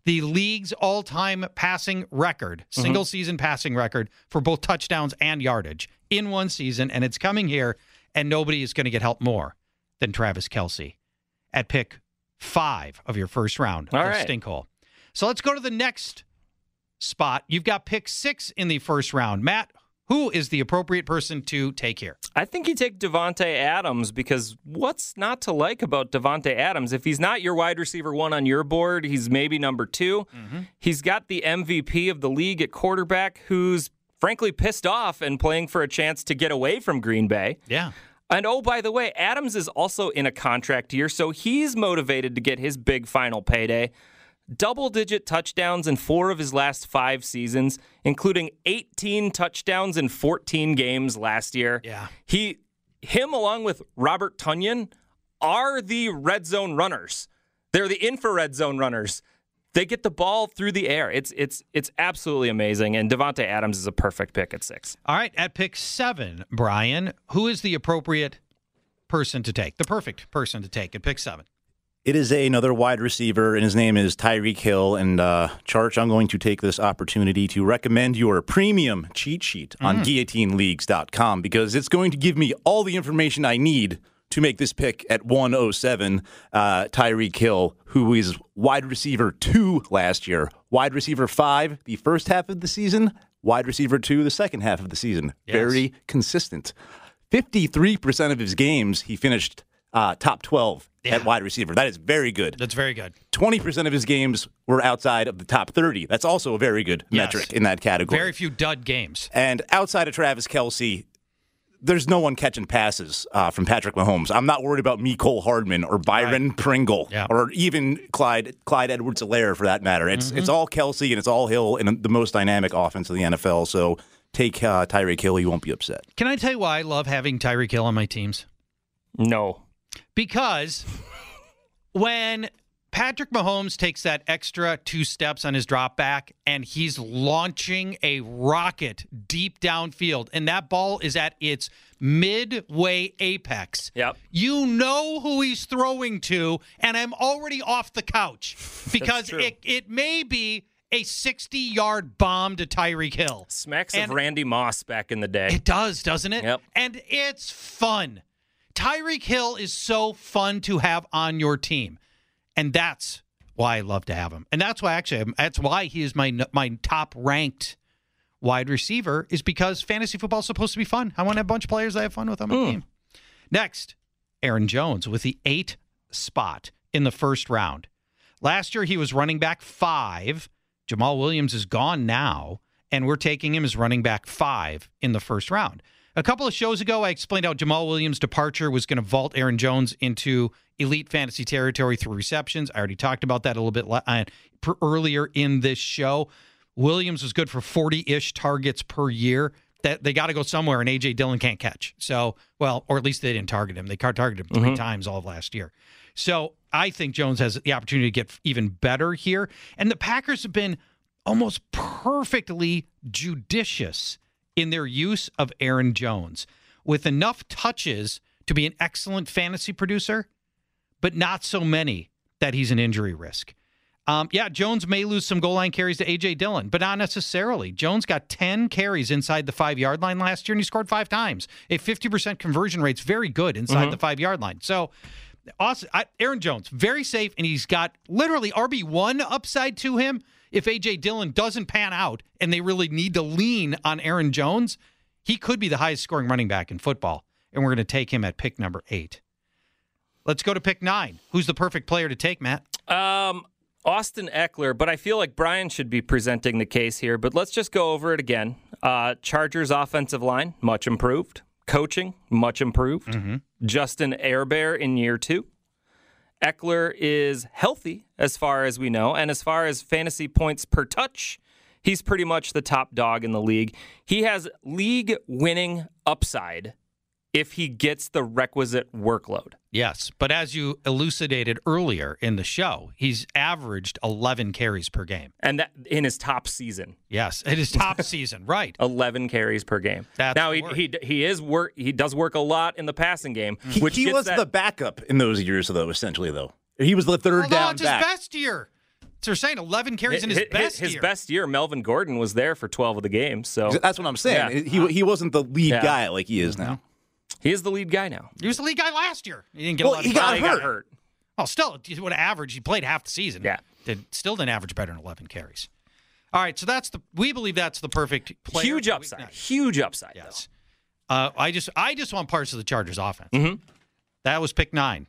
the league's all time passing record, mm-hmm. single season passing record for both touchdowns and yardage in one season. And it's coming here, and nobody is going to get help more than Travis Kelce at pick five of your first round All of right. Stink So let's go to the next spot. You've got pick six in the first round. Matt, who is the appropriate person to take here? I think you take Davante Adams because what's not to like about Davante Adams? If he's not your wide receiver one on your board, he's maybe number 2 mm-hmm. He's got the MVP of the league at quarterback, who's frankly pissed off and playing for a chance to get away from Green Bay. Yeah. And oh, by the way, Adams is also in a contract year, so he's motivated to get his big final payday. Double digit touchdowns in four of his last five seasons, including 18 touchdowns in 14 games last year. Yeah. He, him, along with Robert Tonyan, are the red zone runners. They're the infrared zone runners. They get the ball through the air. It's it's it's absolutely amazing. And Davante Adams is a perfect pick at six. All right, at pick seven, Brian, who is the appropriate person to take? The perfect person to take at pick seven. It is another wide receiver, and his name is Tyreek Hill. And uh, Charge, I'm going to take this opportunity to recommend your premium cheat sheet on guillotineleagues.com because it's going to give me all the information I need to make this pick at 107. Uh, Tyreek Hill, who is wide receiver two last year, wide receiver five the first half of the season, wide receiver two the second half of the season. Very consistent. 53% of his games, he finished uh, top 12 at wide receiver. That is very good. That's very good. 20% of his games were outside of the top 30. That's also a very good Yes. metric in that category. Very few dud games. and outside of Travis Kelce, there's no one catching passes uh, from Patrick Mahomes. I'm not worried about Cole Hardman or Byron Pringle Yeah. or even Clyde Clyde Edwards-Helaire for that matter. It's Mm-hmm. it's all Kelce and it's all Hill in the most dynamic offense of the NFL. So take uh, Tyreek Hill, you won't be upset. Can I tell you why I love having Tyreek Hill on my teams? No. Because when Patrick Mahomes takes that extra two steps on his drop back and he's launching a rocket deep downfield, and that ball is at its midway apex. Yep. You know who he's throwing to, and I'm already off the couch because it, it may be a 60 yard bomb to Tyreek Hill. Smacks And- of Randy Moss back in the day. It does, doesn't it? Yep. And it's fun. Tyreek Hill is so fun to have on your team. And that's why I love to have him. And that's why actually that's why he is my my top ranked wide receiver is because fantasy football is supposed to be fun. I want to have a bunch of players I have fun with on my hmm. team. Next, Aaron Jones with the 8 spot in the first round. Last year he was running back 5. Jamaal Williams is gone now and we're taking him as running back 5 in the first round. A couple of shows ago, I explained how Jamaal Williams' departure was going to vault Aaron Jones into elite fantasy territory through receptions. I already talked about that a little bit uh, earlier in this show. Williams was good for 40 ish targets per year. that they got to go somewhere, and AJ Dillon can't catch. So, well, or at least they didn't target him. They targeted him 3 times all of last year. So I think Jones has the opportunity to get even better here. And the Packers have been almost perfectly judicious in their use of Aaron Jones with enough touches to be an excellent fantasy producer, but not so many that he's an injury risk. Um, yeah, Jones may lose some goal line carries to AJ Dillon, but not necessarily. Jones got 10 carries inside the five yard line last year, and he scored five times. A 50% conversion rate's very good inside the five yard line. So, awesome. I, Aaron Jones, very safe, and he's got literally RB1 upside to him. If AJ Dillon doesn't pan out and they really need to lean on Aaron Jones, he could be the highest scoring running back in football. And we're going to take him at pick number eight. Let's go to pick nine. Who's the perfect player to take, Matt? Um, Austin Ekeler, but I feel like Brian should be presenting the case here. But let's just go over it again. Uh, Chargers offensive line, much improved. Coaching, much improved. Justin Herbert in year two. Ekeler is healthy as far as we know, and as far as fantasy points per touch, he's pretty much the top dog in the league. He has league winning upside if he gets the requisite workload. Yes, but as you elucidated earlier in the show, he's averaged 11 carries per game. And that in his top season. Yes, in his top [laughs] season, right? 11 carries per game. That's now he, he he is work he does work a lot in the passing game, He, which he gets was that- the backup in those years, though. Essentially, though, he was the third Although down it's back. his best year. So they're saying 11 carries in his, his, best his year. best year. Melvin Gordon was there for 12 of the games, so That's what I'm saying. Yeah. He he wasn't the lead Yeah. guy like he is mm-hmm. now. He is the lead guy now. He was the lead guy last year. He didn't get Well, a lot he of got Oh, he hurt. got hurt. Well, still, he would have averaged. He played half the season. Yeah. Did, still didn't average better than 11 carries. All right, so that's the. We believe that's the perfect player. Huge for week upside. nine. Huge upside. Yes. Uh, I just I just want parts of the Chargers offense. Mhm. That was pick nine.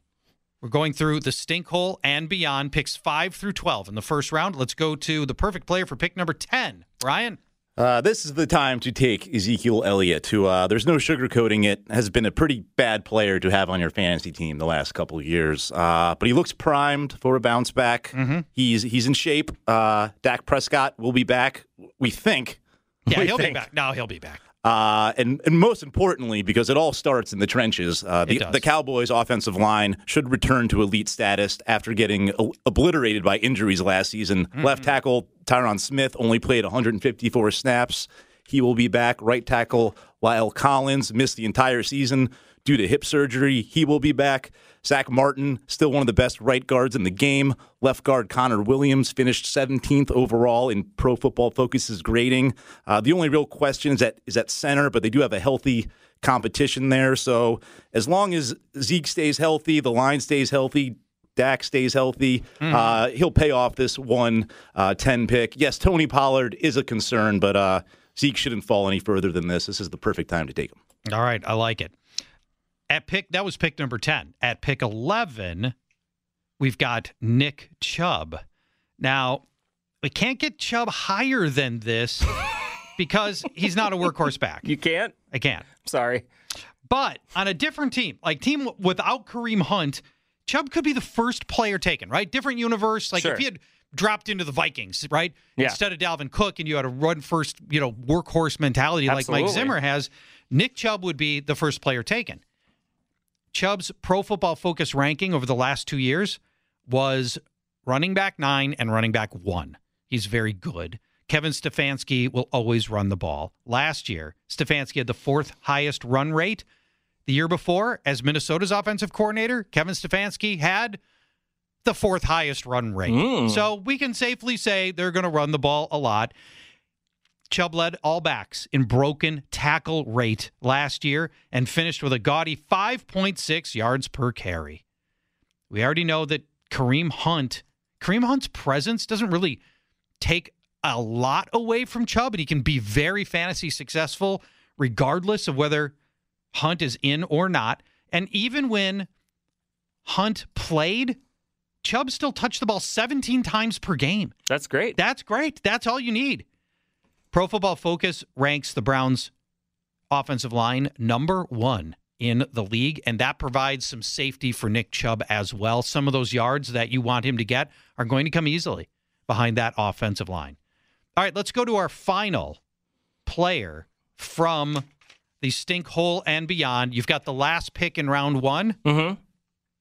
We're going through the stink hole and beyond, picks five through twelve in the first round. Let's go to the perfect player for pick number ten. Brian. Uh, this is the time to take Ezekiel Elliott, who uh, there's no sugarcoating it, has been a pretty bad player to have on your fantasy team the last couple of years. Uh, but he looks primed for a bounce back. Mm-hmm. He's he's in shape. Uh, Dak Prescott will be back, we think. Yeah, We he'll be back. No, he'll be back. Uh, and, and most importantly, because it all starts in the trenches, uh, the, the Cowboys' offensive line should return to elite status after getting o- obliterated by injuries last season. Mm-hmm. Left tackle Tyron Smith only played 154 snaps. He will be back. Right tackle La'el Collins missed the entire season due to hip surgery. He will be back. Zack Martin, still one of the best right guards in the game. Left guard Connor Williams finished 17th overall in Pro Football Focus's grading. Uh, the only real question is at is at center, but they do have a healthy competition there. So as long as Zeke stays healthy, the line stays healthy. Dak stays healthy. Uh, he'll pay off this one uh, 10 pick. Yes, Tony Pollard is a concern, but uh, Zeke shouldn't fall any further than this. This is the perfect time to take him. All right, I like it. At pick that was pick number 10. At pick 11, we've got Nick Chubb. Now, we can't get Chubb higher than this [laughs] because he's not a workhorse back. You can't? I can't. Sorry. But on a different team, like team without Kareem Hunt, Chubb could be the first player taken, right? Different universe. Like Sure. if he had dropped into the Vikings, right? Yeah. Instead of Dalvin Cook and you had a run first, you know, workhorse mentality like Mike Zimmer has, Nick Chubb would be the first player taken. Chubb's pro football focus ranking over the last two years was running back nine and running back one. He's very good. Kevin Stefanski will always run the ball. Last year, Stefanski had the fourth highest run rate. The year before, as Minnesota's offensive coordinator, Kevin Stefanski had the fourth highest run rate. Hmm. So we can safely say they're going to run the ball a lot. Chubb led all backs in broken tackle rate last year and finished with a gaudy 5.6 yards per carry. We already know that Kareem Hunt, Kareem Hunt's presence doesn't really take a lot away from Chubb, and he can be very fantasy successful regardless of whether Hunt is in or not. And even when Hunt played, Chubb still touched the ball 17 times per game. That's great. That's great. That's all you need. Pro Football Focus ranks the Browns' offensive line number one in the league, and that provides some safety for Nick Chubb as well. Some of those yards that you want him to get are going to come easily behind that offensive line. All right, let's go to our final player from the stink hole and beyond. You've got the last pick in round one. Mm-hmm.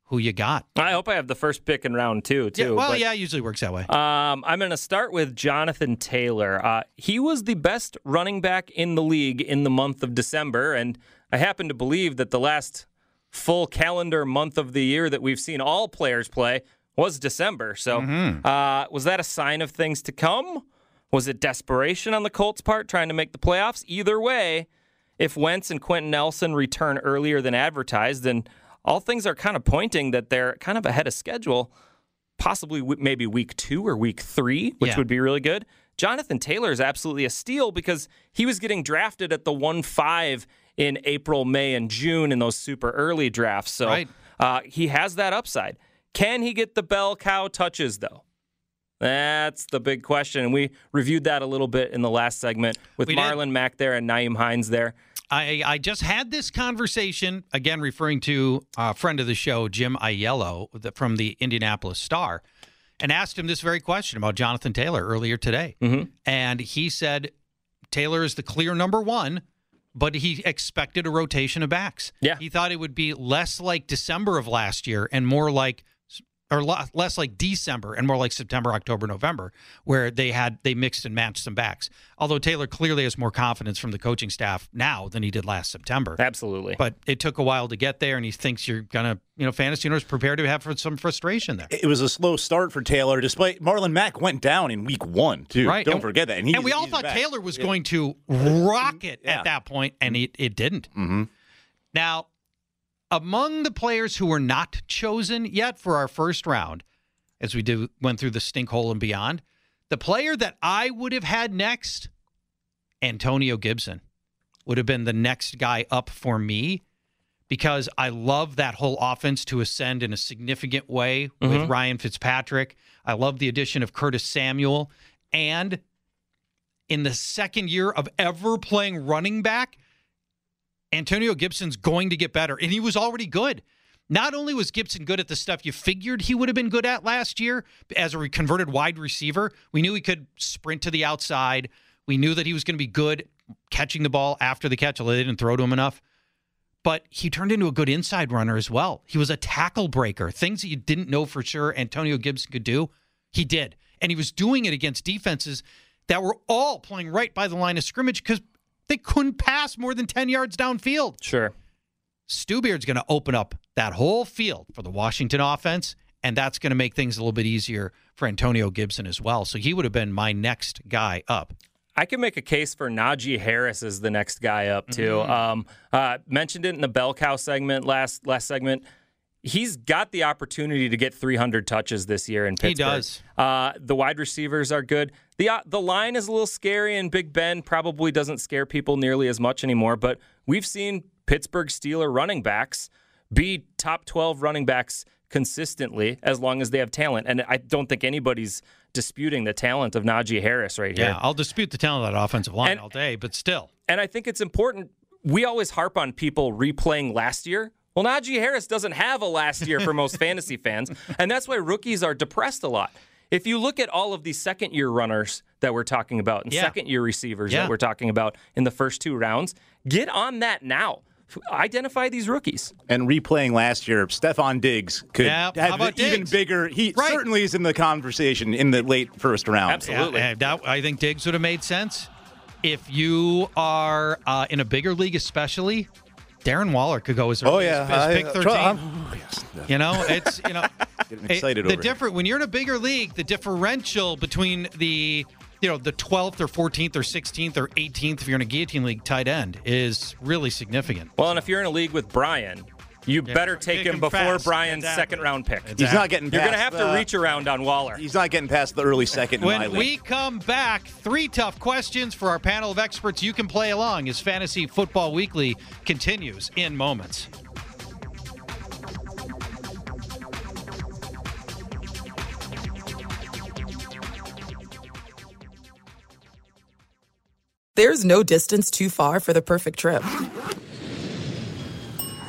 Who you got? I hope I have the first pick in round two, too. yeah, well, but- yeah, it usually works that way. Um, I'm going to start with Jonathan Taylor. Uh, he was the best running back in the league in the month of December, and I happen to believe that the last full calendar month of the year that we've seen all players play was December. So, uh, was that a sign of things to come? Was it desperation on the Colts' part trying to make the playoffs? Either way, if Wentz and Quenton Nelson return earlier than advertised, then all things are kind of pointing that they're kind of ahead of schedule possibly w- maybe week two or week three, which Yeah. would be really good. Jonathan Taylor is absolutely a steal because he was getting drafted at the 1 5 in April, May, and June in those super early drafts. So Right. uh, he has that upside. Can he get the bell cow touches, though? That's the big question. And we reviewed that a little bit in the last segment with We did. Marlon Mack there and Nyheim Hines there. I, I just had this conversation again, referring to a friend of the show, Jim Ayello the- from the Indianapolis Star, and asked him this very question about Jonathan Taylor earlier today. Mm-hmm. And he said Taylor is the clear number one, but he expected a rotation of backs. Yeah. He thought it would be less like December of last year and more like or less like December and more like September, October, November, where they had they mixed and matched some backs. Although Taylor clearly has more confidence from the coaching staff now than he did last September. Absolutely. But it took a while to get there, and he thinks you're gonna, you know, fantasy owners prepare to have some frustration there. It was a slow start for Taylor, despite Marlon Mack went down in week one, too. Right. Don't And- forget that. And, and we all thought back. Taylor was going to rocket Yeah. at that point, and it, it didn't. Mm-hmm. Now, among the players who were not chosen yet for our first round, as we do went through the stink hole and beyond, the player that I would have had next, Antonio Gibson, would have been the next guy up for me because I love that whole offense to ascend in a significant way with mm-hmm. Ryan Fitzpatrick. I love the addition of Curtis Samuel. And in the second year of ever playing running back, Antonio Gibson's going to get better. And he was already good. Not only was Gibson good at the stuff you figured he would have been good at last year as a converted wide receiver, we knew he could sprint to the outside. We knew that he was going to be good catching the ball after the catch, although they didn't throw to him enough. But he turned into a good inside runner as well. He was a tackle breaker, things that you didn't know for sure Antonio Gibson could do. He did. And he was doing it against defenses that were all playing right by the line of scrimmage because they couldn't pass more than 10 yards downfield. Sure. Stu Beard's going to open up that whole field for the Washington offense, and that's going to make things a little bit easier for Antonio Gibson as well. So he would have been my next guy up. I can make a case for Najee Harris as the next guy up too. Mm-hmm. Um, uh, mentioned it in the bell cow segment last last segment. He's got the opportunity to get 300 touches this year in Pittsburgh. He does. Uh, the wide receivers are good. the uh, The line is a little scary, and Big Ben probably doesn't scare people nearly as much anymore. But we've seen Pittsburgh Steeler running backs be top 12 running backs consistently as long as they have talent. And I don't think anybody's disputing the talent of Najee Harris right here. Yeah, I'll dispute the talent of that offensive line And- all day, but still. And I think it's important. We always harp on people replaying last year. Well, Najee Harris doesn't have a last year for most [laughs] fantasy fans, and that's why rookies are depressed a lot. If you look at all of these second year runners that we're talking about and Yeah. second year receivers Yeah. that we're talking about in the first two rounds, get on that now. Identify these rookies. And replaying last year, Stefon Diggs could Yeah, have about an even bigger. He Right. certainly is in the conversation in the late first round. Absolutely. Yeah, that, I think Diggs would have made sense. If you are uh, in a bigger league, especially, Darren Waller could go as early Oh yeah, as, as pick uh, 13. I'm- yes, You know, it's you know, [laughs] Getting it- excited the over here. different when you're in a bigger league, the differential between the you know the 12th or 14th or 16th or 18th if you're in a guillotine league tight end is really significant. Well, and if you're in a league with Brian, you better take him him before fast. Brian's Exactly. second round pick. He's not getting. You're going to past, have to uh, reach around on Waller. He's not getting past the early second. in my When league. we come back, three tough questions for our panel of experts. You can play along as Fantasy Football Weekly continues in moments. There's no distance too far for the perfect trip.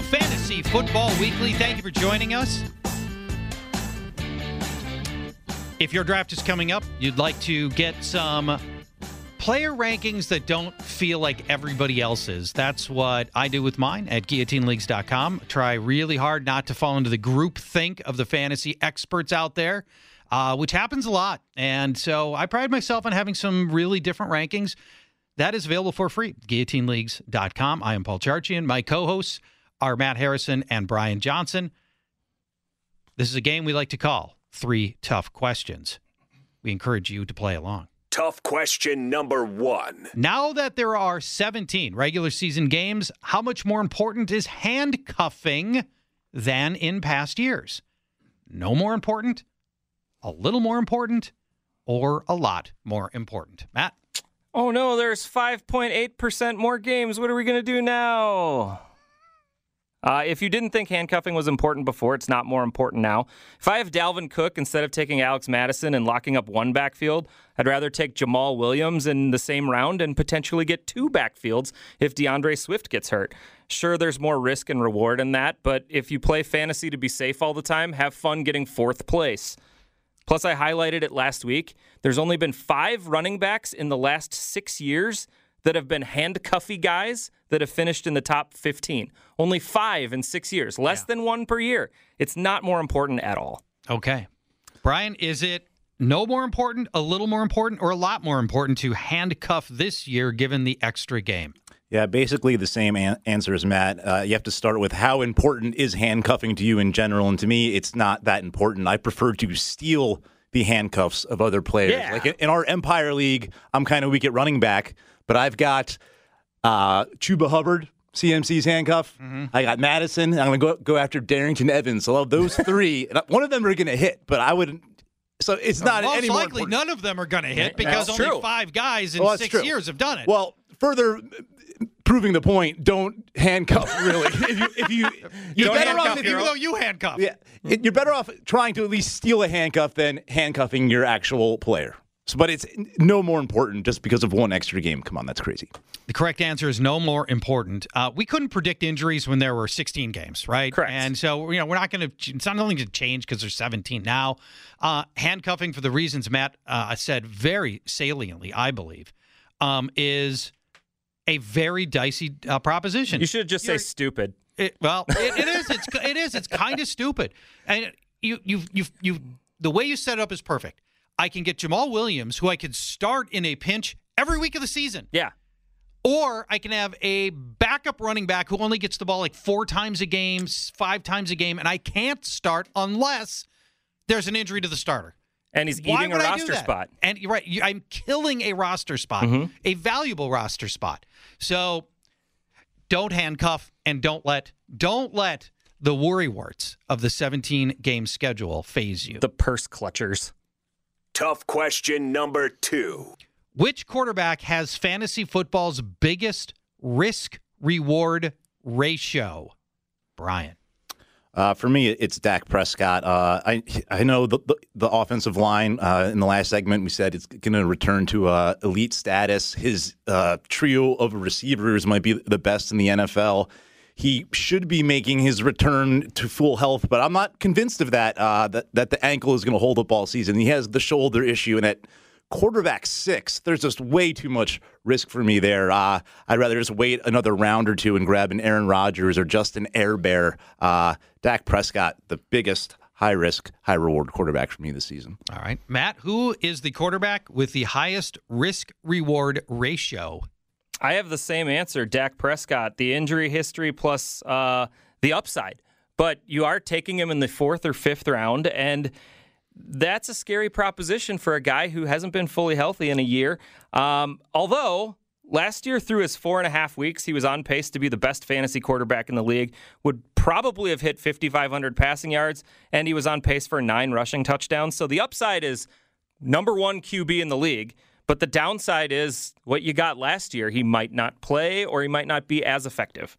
Fantasy Football Weekly. Thank you for joining us. If your draft is coming up, you'd like to get some player rankings that don't feel like everybody else's. That's what I do with mine at guillotineleagues.com. Try really hard not to fall into the group think of the fantasy experts out there, uh, which happens a lot. And so I pride myself on having some really different rankings. That is available for free. GuillotineLeagues.com. I am Paul Charchian. My co hosts are Matt Harrison and Brian Johnson. This is a game we like to call Three Tough Questions. We encourage you to play along. Tough question number one. Now that there are 17 regular season games, how much more important is handcuffing than in past years? No more important, a little more important, or a lot more important? Matt? Oh no, there's 5.8% more games. What are we going to do now? Uh, if you didn't think handcuffing was important before, it's not more important now. If I have Dalvin Cook instead of taking Alex Mattison and locking up one backfield, I'd rather take Jamaal Williams in the same round and potentially get two backfields if D'Andre Swift gets hurt. Sure, there's more risk and reward in that, but if you play fantasy to be safe all the time, have fun getting fourth place. Plus, I highlighted it last week. There's only been five running backs in the last six years that have been handcuffy guys that have finished in the top 15. Only five in six years, less than one per year. It's not more important at all. Okay. Brian, is it no more important, a little more important, or a lot more important to handcuff this year given the extra game? Yeah, basically the same an- answer as Matt. Uh, you have to start with how important is handcuffing to you in general, and to me, it's not that important. I prefer to steal the handcuffs of other players. Yeah. Like in- in our Empire League, I'm kind of weak at running back, but I've got uh, Chuba Hubbard, CMC's handcuff. Mm-hmm. I got Mattison. I'm going to go go after Darrynton Evans. I love those [laughs] three, one of them are going to hit, but I wouldn't. So it's not Most any likely, none of them are going to hit because only true. five guys in Well, six true. years have done it. Well, further proving the point, don't handcuff really. [laughs] if you, if you [laughs] you're better off if even you though you handcuff. yeah, you're better off trying to at least steal a handcuff than handcuffing your actual player. So, but it's no more important just because of one extra game. Come on, that's crazy. The correct answer is no more important. Uh, we couldn't predict injuries when there were 16 games, right? Correct. And so, you know, we're not going to, it's not only going to change because there's 17 now. Uh, handcuffing, for the reasons Matt uh, said very saliently, I believe, um, is a very dicey uh, proposition. You should just say You're- stupid. It, well, it, it is. It's it is. It's kind of stupid. And you you you you the way you set it up is perfect. I can get Jamaal Williams, who I can start in a pinch every week of the season, Yeah. or I can have a backup running back who only gets the ball like four times a game, five times a game, and I can't start unless there's an injury to the starter. And he's Why eating a would I do roster spot. And you're right, I'm killing a roster spot, mm-hmm. a valuable roster spot. So don't handcuff and don't let don't let the worrywarts of the 17 game schedule faze you. The purse clutchers. Tough question number two. Which quarterback has fantasy football's biggest risk reward ratio? Brian. Uh, for me, it's Dak Prescott. Uh, I I know the the, the offensive line uh, in the last segment we said it's going to return to uh, elite status. His uh, trio of receivers might be the best in the NFL. He should be making his return to full health, but I'm not convinced of that. Uh, that that the ankle is going to hold up all season. He has the shoulder issue, and at quarterback six, there's just way too much risk for me there. Uh, I'd rather just wait another round or two and grab an Aaron Rodgers or Justin Herbert. Uh, Dak Prescott, the biggest high risk, high reward quarterback for me this season. All right. Matt, who is the quarterback with the highest risk reward ratio? I have the same answer, Dak Prescott. The injury history plus uh, the upside. But you are taking him in the fourth or fifth round, and that's a scary proposition for a guy who hasn't been fully healthy in a year. Um, although last year, through his four and a half weeks, he was on pace to be the best fantasy quarterback in the league, would probably have hit 5,500 passing yards, and he was on pace for nine rushing touchdowns. So the upside is number one QB in the league. But the downside is what you got last year. He might not play or he might not be as effective.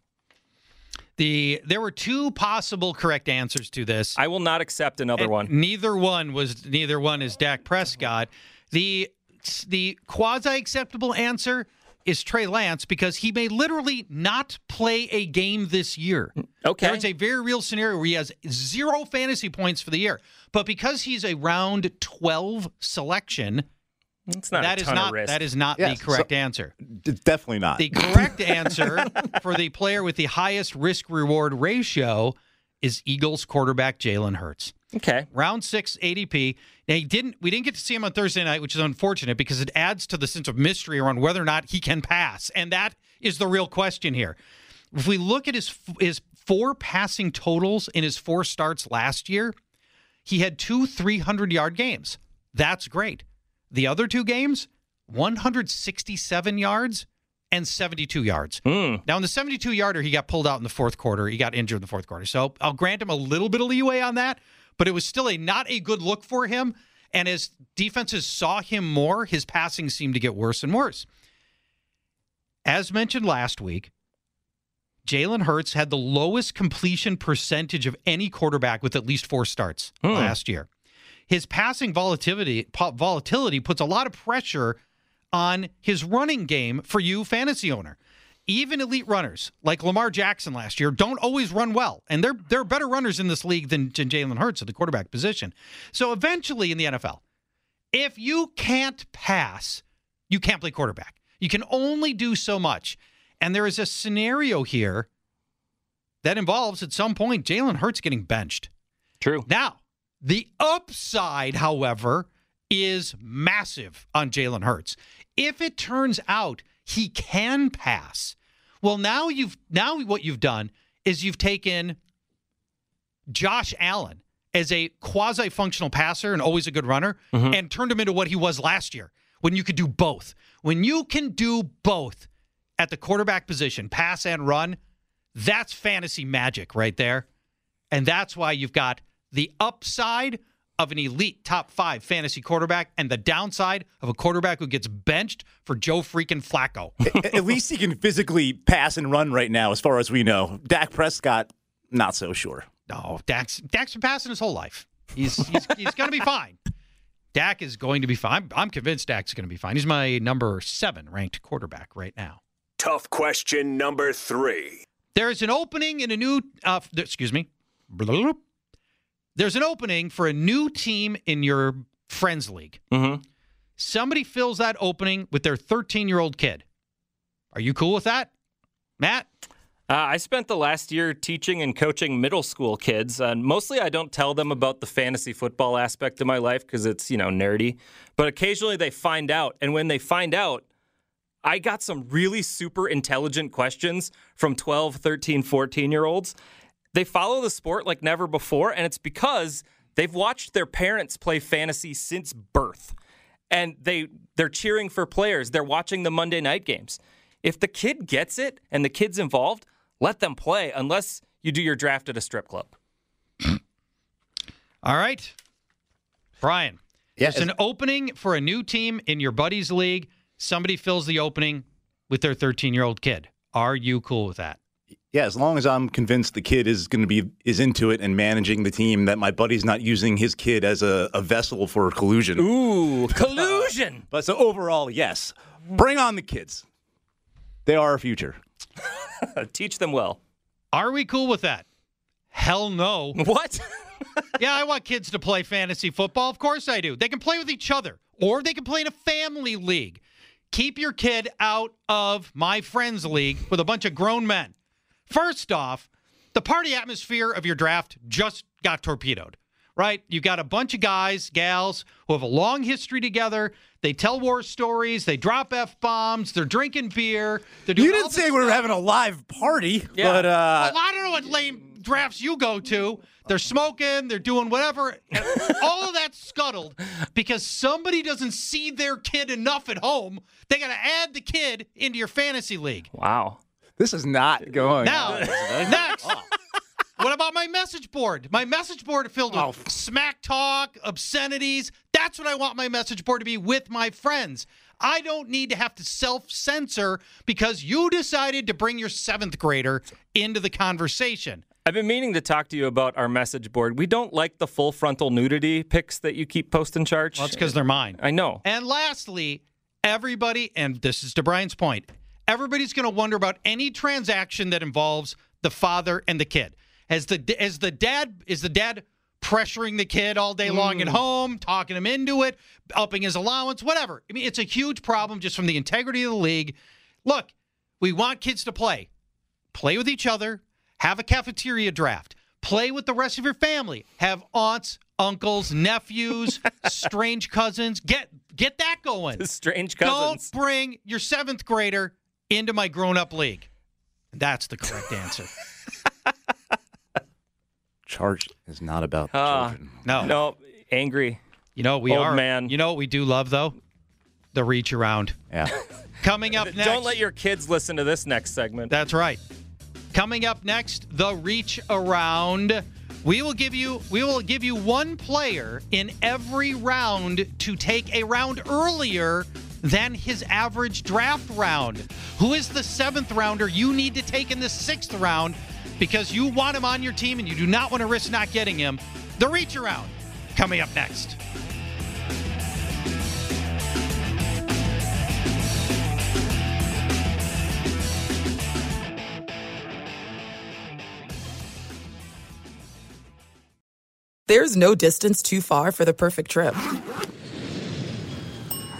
The there were two possible correct answers to this. I will not accept another And one. Neither one was neither one is Dak Prescott. The the quasi acceptable answer is Trey Lance because he may literally not play a game this year. Okay. There's a very real scenario where he has zero fantasy points for the year. But because he's a round 12 selection, It's not that a is ton not of risk. that is not Yes, the correct so- answer. D- definitely not. The correct answer for the player with the highest risk reward ratio is Eagles quarterback Jalen Hurts. okay. Round six ADP. Now he didn't. We didn't get to see him on Thursday night, which is unfortunate because it adds to the sense of mystery around whether or not he can pass, and that is the real question here. If we look at his his four passing totals in his four starts last year, he had two 300 yard games. That's great. The other two games, 167 yards and 72 yards. Hmm. Now, in the 72 yarder, he got pulled out in the fourth quarter. He got injured in the fourth quarter. So I'll grant him a little bit of leeway on that, but it was still a not a good look for him. And as defenses saw him more, his passing seemed to get worse and worse. As mentioned last week, Jalen Hurts had the lowest completion percentage of any quarterback with at least four starts hmm. last year. His passing volatility volatility puts a lot of pressure on his running game for you fantasy owner. Even elite runners like Lamar Jackson last year don't always run well, and they're they're better runners in this league than, than Jalen Hurts at the quarterback position. So eventually in the NFL, if you can't pass, you can't play quarterback. You can only do so much. And there is a scenario here that involves at some point Jalen Hurts getting benched. True. Now, the upside, however, is massive on Jalen Hurts. If it turns out he can pass, well, now you've now what you've done is you've taken Josh Allen as a quasi-functional passer and always a good runner mm-hmm. and turned him into what he was last year when you could do both. When you can do both at the quarterback position, pass and run, that's fantasy magic right there. And that's why you've got the upside of an elite top five fantasy quarterback and the downside of a quarterback who gets benched for Joe freaking Flacco. [laughs] At at least he can physically pass and run right now, as far as we know. Dak Prescott, not so sure. No, Dak's Dak's been passing his whole life. He's he's, he's going to be fine. Dak is going to be fine. I'm, I'm convinced Dak's going to be fine. He's my number seven ranked quarterback right now. Tough question number three. There's an opening in a new. Uh, excuse me. Blah. There's an opening for a new team in your friends league. Mm-hmm. Somebody fills that opening with their 13 year old kid. Are you cool with that, Matt? Uh, I spent the last year teaching and coaching middle school kids, and mostly I don't tell them about the fantasy football aspect of my life because it's, you know, nerdy. But occasionally they find out, and when they find out, I got some really super intelligent questions from 12, 13, 14 year olds. They follow the sport like never before, and it's because they've watched their parents play fantasy since birth. And they they're cheering for players. They're watching the Monday night games. If the kid gets it and the kid's involved, let them play unless you do your draft at a strip club. [clears throat] All right. Brian, Yes. there's an opening for a new team in your buddy's league. Somebody fills the opening with their 13 year old kid. Are you cool with that? Yeah, as long as I'm convinced the kid is going to be is into it and managing the team, that my buddy's not using his kid as a, a vessel for collusion. Ooh, [laughs] collusion! But so overall, yes, bring on the kids. They are our future. [laughs] Teach them well. Are we cool with that? Hell no. [laughs] What? yeah, I want kids to play fantasy football. Of course I do. They can play with each other or they can play in a family league. Keep your kid out of my friends league with a bunch of grown men. First off, the party atmosphere of your draft just got torpedoed, right? You've got a bunch of guys, gals who have a long history together. They tell war stories. They drop f bombs. They're drinking beer. They're doing You didn't say we were having a live party, Yeah. but uh, Well, I don't know what lame drafts you go to. They're smoking, they're doing whatever. All of that's scuttled because somebody doesn't see their kid enough at home. They got to add the kid into your fantasy league. Wow. This is not going. Now, next. What about my message board? My message board filled oh, with smack talk, obscenities. That's what I want my message board to be with my friends. I don't need to have to self censor because you decided to bring your seventh grader into the conversation. I've been meaning to talk to you about our message board. We don't like the full frontal nudity pics that you keep posting, Charge. Well, that's because they're mine. I know. And lastly, everybody, and this is to Brian's point, everybody's going to wonder about any transaction that involves the father and the kid. As the as the dad is the dad pressuring the kid all day long at mm. home, talking him into it, upping his allowance, whatever. I mean, it's a huge problem just from the integrity of the league. Look, we want kids to play. Play with each other, have a cafeteria draft, play with the rest of your family, have aunts, uncles, nephews, [laughs] strange cousins. Get get that going. Strange cousins. Don't bring your seventh grader into my grown up league. That's the correct answer. [laughs] Charge is not about the Ah. children. No. No, angry. You know we Old are man. You know what we do love though? The reach around. Yeah. [laughs] Coming up next. Don't let your kids listen to this next segment. That's right. Coming up next, the reach around. We will give you we will give you one player in every round to take a round earlier than his average draft round. Who is the seventh rounder you need to take in the sixth round because you want him on your team and you do not want to risk not getting him? The reach around coming up next. There's no distance too far for the perfect trip.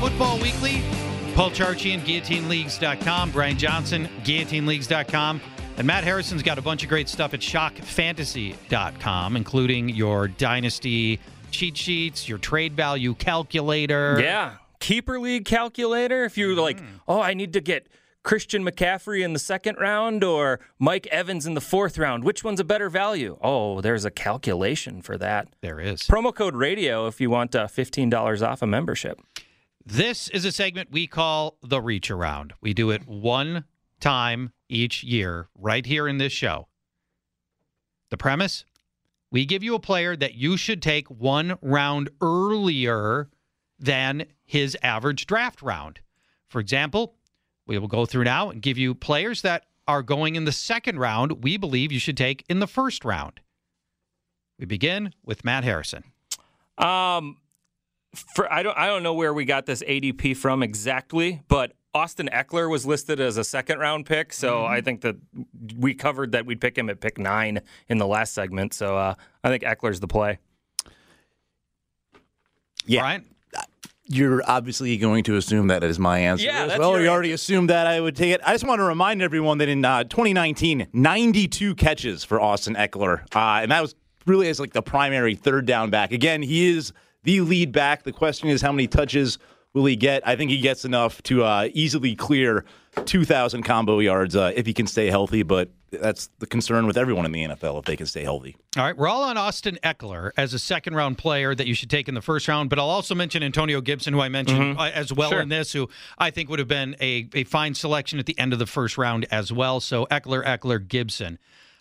Football Weekly. Paul Charchi Charchian, GuillotineLeagues.com. Brian Johnson, GuillotineLeagues.com. And Matt Harrison's got a bunch of great stuff at ShockFantasy.com, including your Dynasty cheat sheets, your trade value calculator. Yeah. Keeper league calculator. If you're like, Mm. oh, I need to get Christian McCaffrey in the second round or Mike Evans in the fourth round? Which one's a better value? Oh, there's a calculation for that. There is. Promo code radio if you want uh, $15 off a membership. This is a segment we call the Reach Around. We do it one time each year right here in this show. The premise we give you a player that you should take one round earlier than his average draft round. For example, we will go through now and give you players that are going in the second round we believe you should take in the first round. We begin with Matt Harrison. Um, for I don't I don't know where we got this ADP from exactly, but Austin Ekeler was listed as a second round pick, so mm-hmm. I think that we covered that we'd pick him at pick nine in the last segment. So uh, I think Ekeler's the play. Yeah. Brian? You're obviously going to assume that is my answer yeah, as well. You already assumed that I would take it. I just want to remind everyone that in uh, 2019, 92 catches for Austin Ekeler, uh, and that was really as like the primary third down back. Again, he is the lead back. The question is how many touches will he get? I think he gets enough to uh, easily clear 2,000 combo yards uh, if he can stay healthy. But that's the concern with everyone in the NFL if they can stay healthy. All right, we're all on Austin Ekeler as a second round player that you should take in the first round, but I'll also mention Antonio Gibson, who I mentioned mm-hmm. Uh, as well sure. in this, who I think would have been a, a fine selection at the end of the first round as well. So Ekeler, Ekeler, Gibson.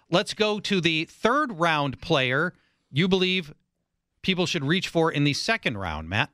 Let's go to the third round player you believe people should reach for in the second round, Matt.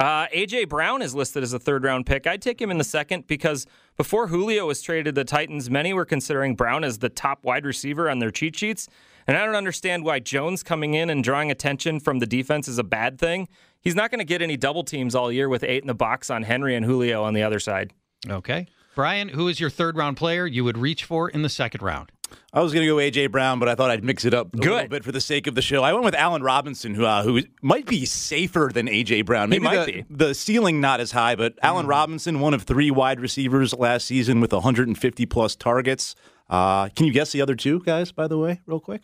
Uh, AJ Brown is listed as a third round pick. I'd take him in the second because before Julio was traded to the Titans, many were considering Brown as the top wide receiver on their cheat sheets. And I don't understand why Jones coming in and drawing attention from the defense is a bad thing. He's not going to get any double teams all year with eight in the box on Henry and Julio on the other side. Okay. Brian, who is your third round player you would reach for in the second round? I was going to go AJ Brown, but I thought I'd mix it up a Good. little bit for the sake of the show. I went with Allen Robinson, who uh, who might be safer than AJ Brown. Maybe he might the, be. the ceiling not as high, but Allen mm. Robinson, one of three wide receivers last season with 150 plus targets. Uh, can you guess the other two guys? By the way, real quick,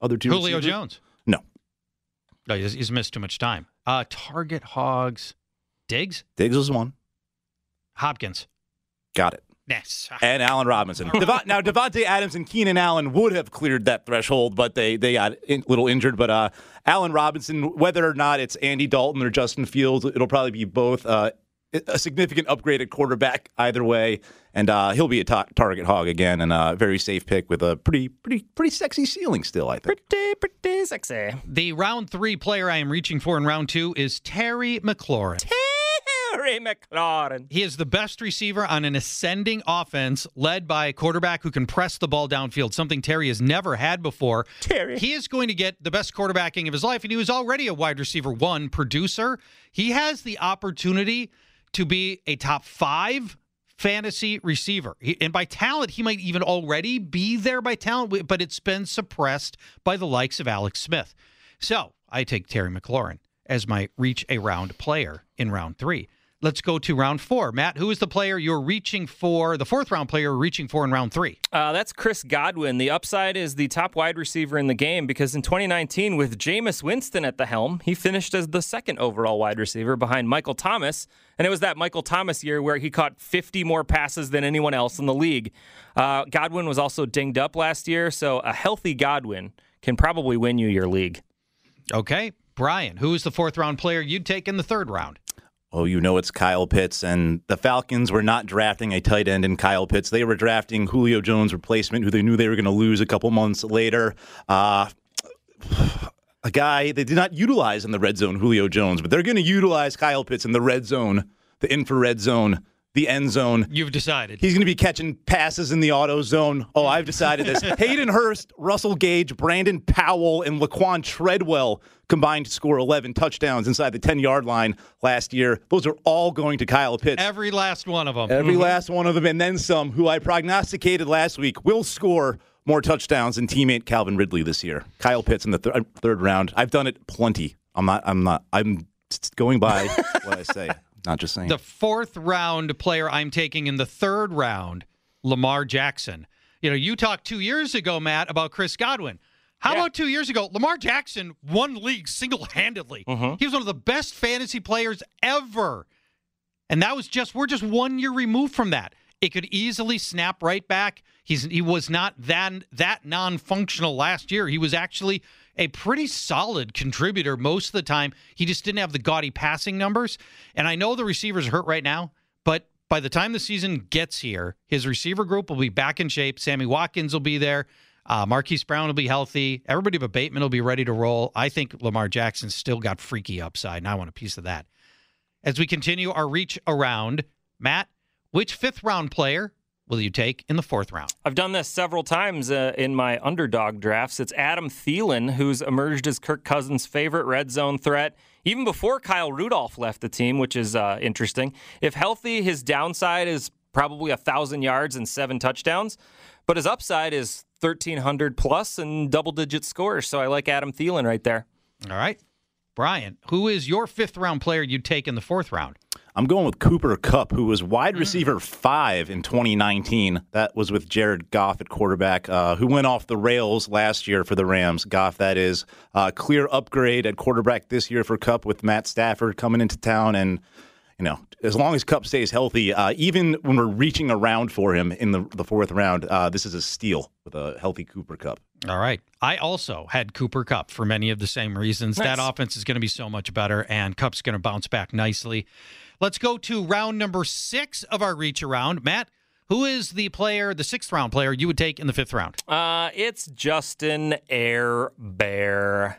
other two. Julio receivers? Jones. No, no, he's, he's missed too much time. Uh, target hogs. Diggs. Diggs was one. Hopkins. Got it. Yes. And Allen Robinson. Devon, now, Davante Adams and Keenan Allen would have cleared that threshold, but they they got a little injured. But uh, Allen Robinson, whether or not it's Andy Dalton or Justin Fields, it'll probably be both. Uh, a significant upgrade at quarterback either way, and uh, he'll be a ta- target hog again, and a very safe pick with a pretty, pretty, pretty sexy ceiling still. I think pretty, pretty sexy. The round three player I am reaching for in round two is Terry McLaurin. Terry McLaurin. He is the best receiver on an ascending offense led by a quarterback who can press the ball downfield, something Terry has never had before. Terry. He is going to get the best quarterbacking of his life, and he was already a wide receiver one producer. He has the opportunity to be a top five fantasy receiver. And by talent, he might even already be there by talent, but it's been suppressed by the likes of Alex Smith. So I take Terry McLaurin as my reach a round player in round three. Let's go to round four. Matt, who is the player you're reaching for, the fourth round player reaching for in round three? Uh, that's Chris Godwin. The upside is the top wide receiver in the game because in 2019, with Jameis Winston at the helm, he finished as the second overall wide receiver behind Michael Thomas. And it was that Michael Thomas year where he caught 50 more passes than anyone else in the league. Uh, Godwin was also dinged up last year, so a healthy Godwin can probably win you your league. Okay. Brian, who is the fourth round player you'd take in the third round? Oh, you know it's Kyle Pitts, and the Falcons were not drafting a tight end in Kyle Pitts. They were drafting Julio Jones' replacement, who they knew they were going to lose a couple months later. Uh, a guy they did not utilize in the red zone, Julio Jones, but they're going to utilize Kyle Pitts in the red zone, the infrared zone the end zone. You've decided. He's going to be catching passes in the auto zone. Oh, I've decided this. [laughs] Hayden Hurst, Russell Gage, Brandon Powell, and Laquan Treadwell combined to score 11 touchdowns inside the 10 yard line last year. Those are all going to Kyle Pitts. Every last one of them. Every mm-hmm. last one of them, and then some, who I prognosticated last week will score more touchdowns than teammate Calvin Ridley this year. Kyle Pitts in the th- third round. I've done it plenty. I'm not, I'm not, I'm going by what I say. [laughs] Not just saying. The fourth round player I'm taking in the third round, Lamar Jackson. You know, you talked two years ago, Matt, about Chris Godwin. How yeah. about two years ago? Lamar Jackson won league single handedly. Mm-hmm. He was one of the best fantasy players ever. And that was just, we're just one year removed from that. It could easily snap right back. He's he was not that that non-functional last year. He was actually a pretty solid contributor most of the time. He just didn't have the gaudy passing numbers. And I know the receivers hurt right now, but by the time the season gets here, his receiver group will be back in shape. Sammy Watkins will be there. Uh, Marquise Brown will be healthy. Everybody but Bateman will be ready to roll. I think Lamar Jackson's still got freaky upside, and I want a piece of that. As we continue our reach around, Matt, which fifth round player will you take in the fourth round? I've done this several times uh, in my underdog drafts. It's Adam Thielen, who's emerged as Kirk Cousins' favorite red zone threat, even before Kyle Rudolph left the team, which is uh, interesting. If healthy, his downside is probably a thousand yards and seven touchdowns, but his upside is 1,300 plus and double digit scores. So I like Adam Thielen right there. All right. Brian, who is your fifth round player you'd take in the fourth round? I'm going with Cooper Kupp, who was wide receiver five in 2019. That was with Jared Goff at quarterback, uh, who went off the rails last year for the Rams. Goff, that is. Uh, clear upgrade at quarterback this year for Kupp with Matt Stafford coming into town. And, you know, as long as Kupp stays healthy, uh, even when we're reaching around for him in the, the fourth round, uh, this is a steal with a healthy Cooper Kupp. All right. I also had Cooper Kupp for many of the same reasons. Nice. That offense is going to be so much better, and Kupp's going to bounce back nicely. Let's go to round number six of our reach around. Matt, who is the player, the sixth round player you would take in the fifth round? Uh, it's Justin Herbert.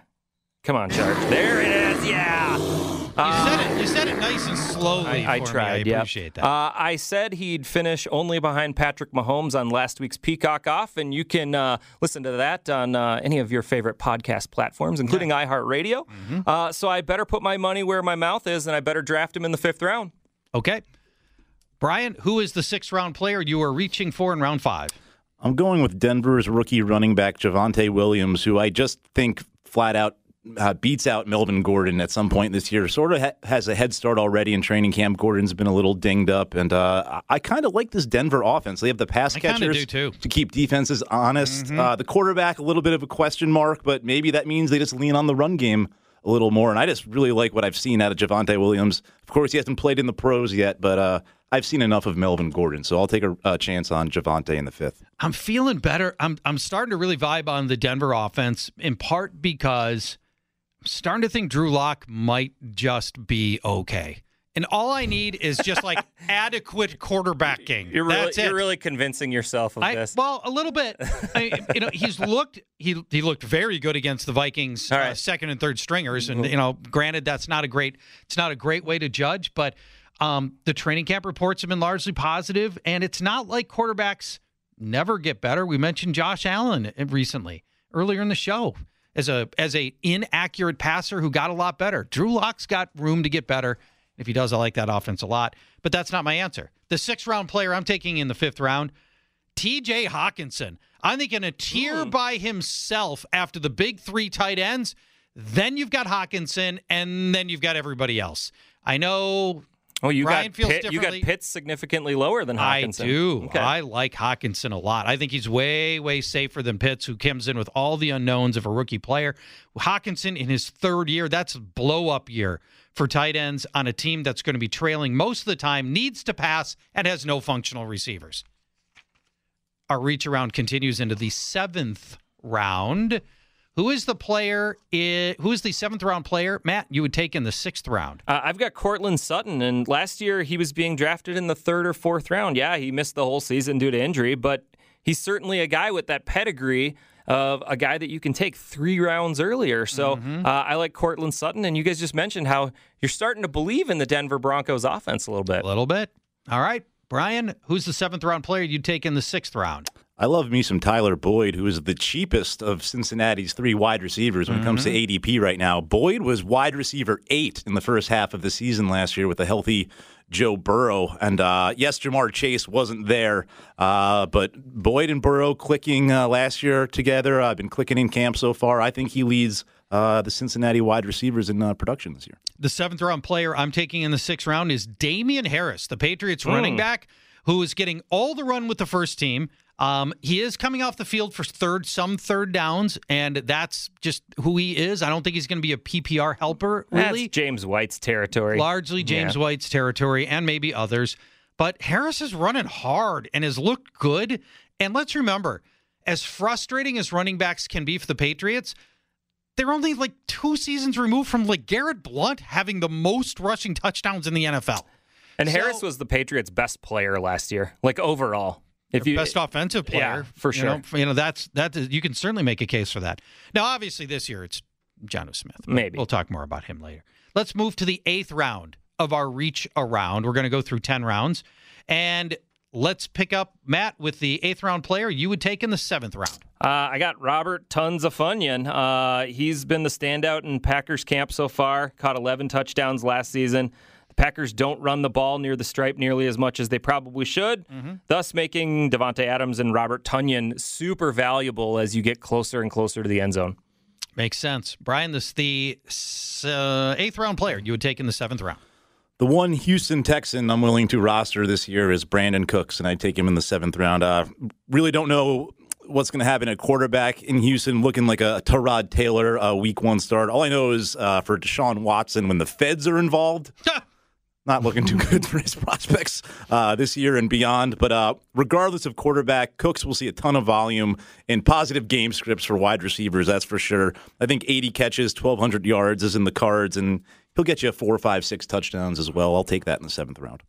Come on, Shark. there it is. Yeah. You said it. You said it nice and slowly. I, I for me. tried. I yeah. appreciate that. Uh, I said he'd finish only behind Patrick Mahomes on last week's Peacock Off, and you can uh, listen to that on uh, any of your favorite podcast platforms, including iHeartRadio. Mm-hmm. Uh, so I better put my money where my mouth is, and I better draft him in the fifth round. okay. Brian, who is the sixth round player you are reaching for in round five? I'm going with Denver's rookie running back Javonte Williams, who I just think flat out uh, beats out Melvin Gordon at some point this year. Sort of ha- has a head start already in training camp. Gordon's been a little dinged up, and uh, I, I kind of like this Denver offense. They have the pass I catchers to keep defenses honest. Uh, the quarterback, a little bit of a question mark, but maybe that means they just lean on the run game a little more. And I just really like what I've seen out of Javonte Williams. Of course, he hasn't played in the pros yet, but uh, I've seen enough of Melvin Gordon, so I'll take a, a chance on Javonte in the fifth. I'm feeling better. I'm I'm starting to really vibe on the Denver offense in part because starting to think Drew Lock might just be okay. And all I need is just like [laughs] adequate quarterbacking. You're really, you're really convincing yourself of I, this. well, a little bit. I, you know, he's looked he he looked very good against the Vikings uh. Mm-hmm. second and third stringers, and you know, granted that's not a great it's not a great way to judge, but um, the training camp reports have been largely positive, and it's not like quarterbacks never get better. We mentioned Josh Allen recently earlier in the show as a as a inaccurate passer who got a lot better. Drew Lock's got room to get better. If he does, I like that offense a lot. But that's not my answer. The sixth round player I'm taking in the fifth round, TJ Hockenson. I'm thinking a tier by himself after the big three tight ends. Then you've got Hockenson, and then you've got everybody else. I know oh, you Brian got Pitt, you got. Pitts significantly lower than Hockenson. I do. Okay. I like Hockenson a lot. I think he's way, way safer than Pitts, who comes in with all the unknowns of a rookie player. Hockenson in his third year, that's a blow up year for tight ends on a team that's going to be trailing most of the time, needs to pass, and has no functional receivers. Our reach around continues into the seventh round. Who is the player? i- Who is the seventh round player, Matt? You would take in the sixth round. Uh, I've got Courtland Sutton, and last year he was being drafted in the third or fourth round. Yeah, he missed the whole season due to injury, but he's certainly a guy with that pedigree of a guy that you can take three rounds earlier. So Mm-hmm. uh, I like Courtland Sutton, and you guys just mentioned how you're starting to believe in the Denver Broncos offense a little bit. A little bit. All right, Brian. Who's the seventh round player you'd take in the sixth round? I love me some Tyler Boyd, who is the cheapest of Cincinnati's three wide receivers when it comes to ADP right now. Boyd was wide receiver eight in the first half of the season last year with a healthy Joe Burrow. And uh, yes, Ja'Marr Chase wasn't there, uh, but Boyd and Burrow clicking uh, last year together. I've been clicking in camp so far. I think he leads uh, the Cincinnati wide receivers in uh, production this year. The seventh round player I'm taking in the sixth round is Damien Harris, the Patriots running back, who is getting all the run with the first team. Um, he is coming off the field for third, some third downs, and that's just who he is. I don't think he's going to be a PPR helper, really. That's James White's territory. Largely James Yeah. White's territory and maybe others. But Harris is running hard and has looked good. And let's remember, as frustrating as running backs can be for the Patriots, they're only like two seasons removed from like Garrett Blount having the most rushing touchdowns in the NFL. And So- Harris was the Patriots' best player last year, like overall. If you best offensive player, Yeah, for you sure. know, you know that's that You can certainly make a case for that. Now, obviously, this year it's John Smith. Maybe. we'll talk more about him later. Let's move to the eighth round of our reach around. We're going to go through ten rounds, and let's pick up Matt with the eighth round player you would take in the seventh round. Uh, I got Robert Tons of Funyon. Uh, he's been the standout in Packers camp so far. Caught 11 touchdowns last season. The Packers don't run the ball near the stripe nearly as much as they probably should, thus making Davante Adams and Robert Tonyan super valuable as you get closer and closer to the end zone. Makes sense, Brian. This the uh, eighth round player you would take in the seventh round. The one Houston Texan I'm willing to roster this year is Brandin Cooks, and I take him in the seventh round. Uh, really don't know what's going to happen at quarterback in Houston, looking like a Tyrod Taylor uh, week one start. All I know is uh, for Deshaun Watson, when the feds are involved, [laughs] not looking too good [laughs] for his prospects uh, this year and beyond. But uh, regardless of quarterback, Cooks will see a ton of volume and positive game scripts for wide receivers. That's for sure. I think 80 catches, 1,200 yards is in the cards, and he'll get you four, five, six touchdowns as well. I'll take that in the seventh round.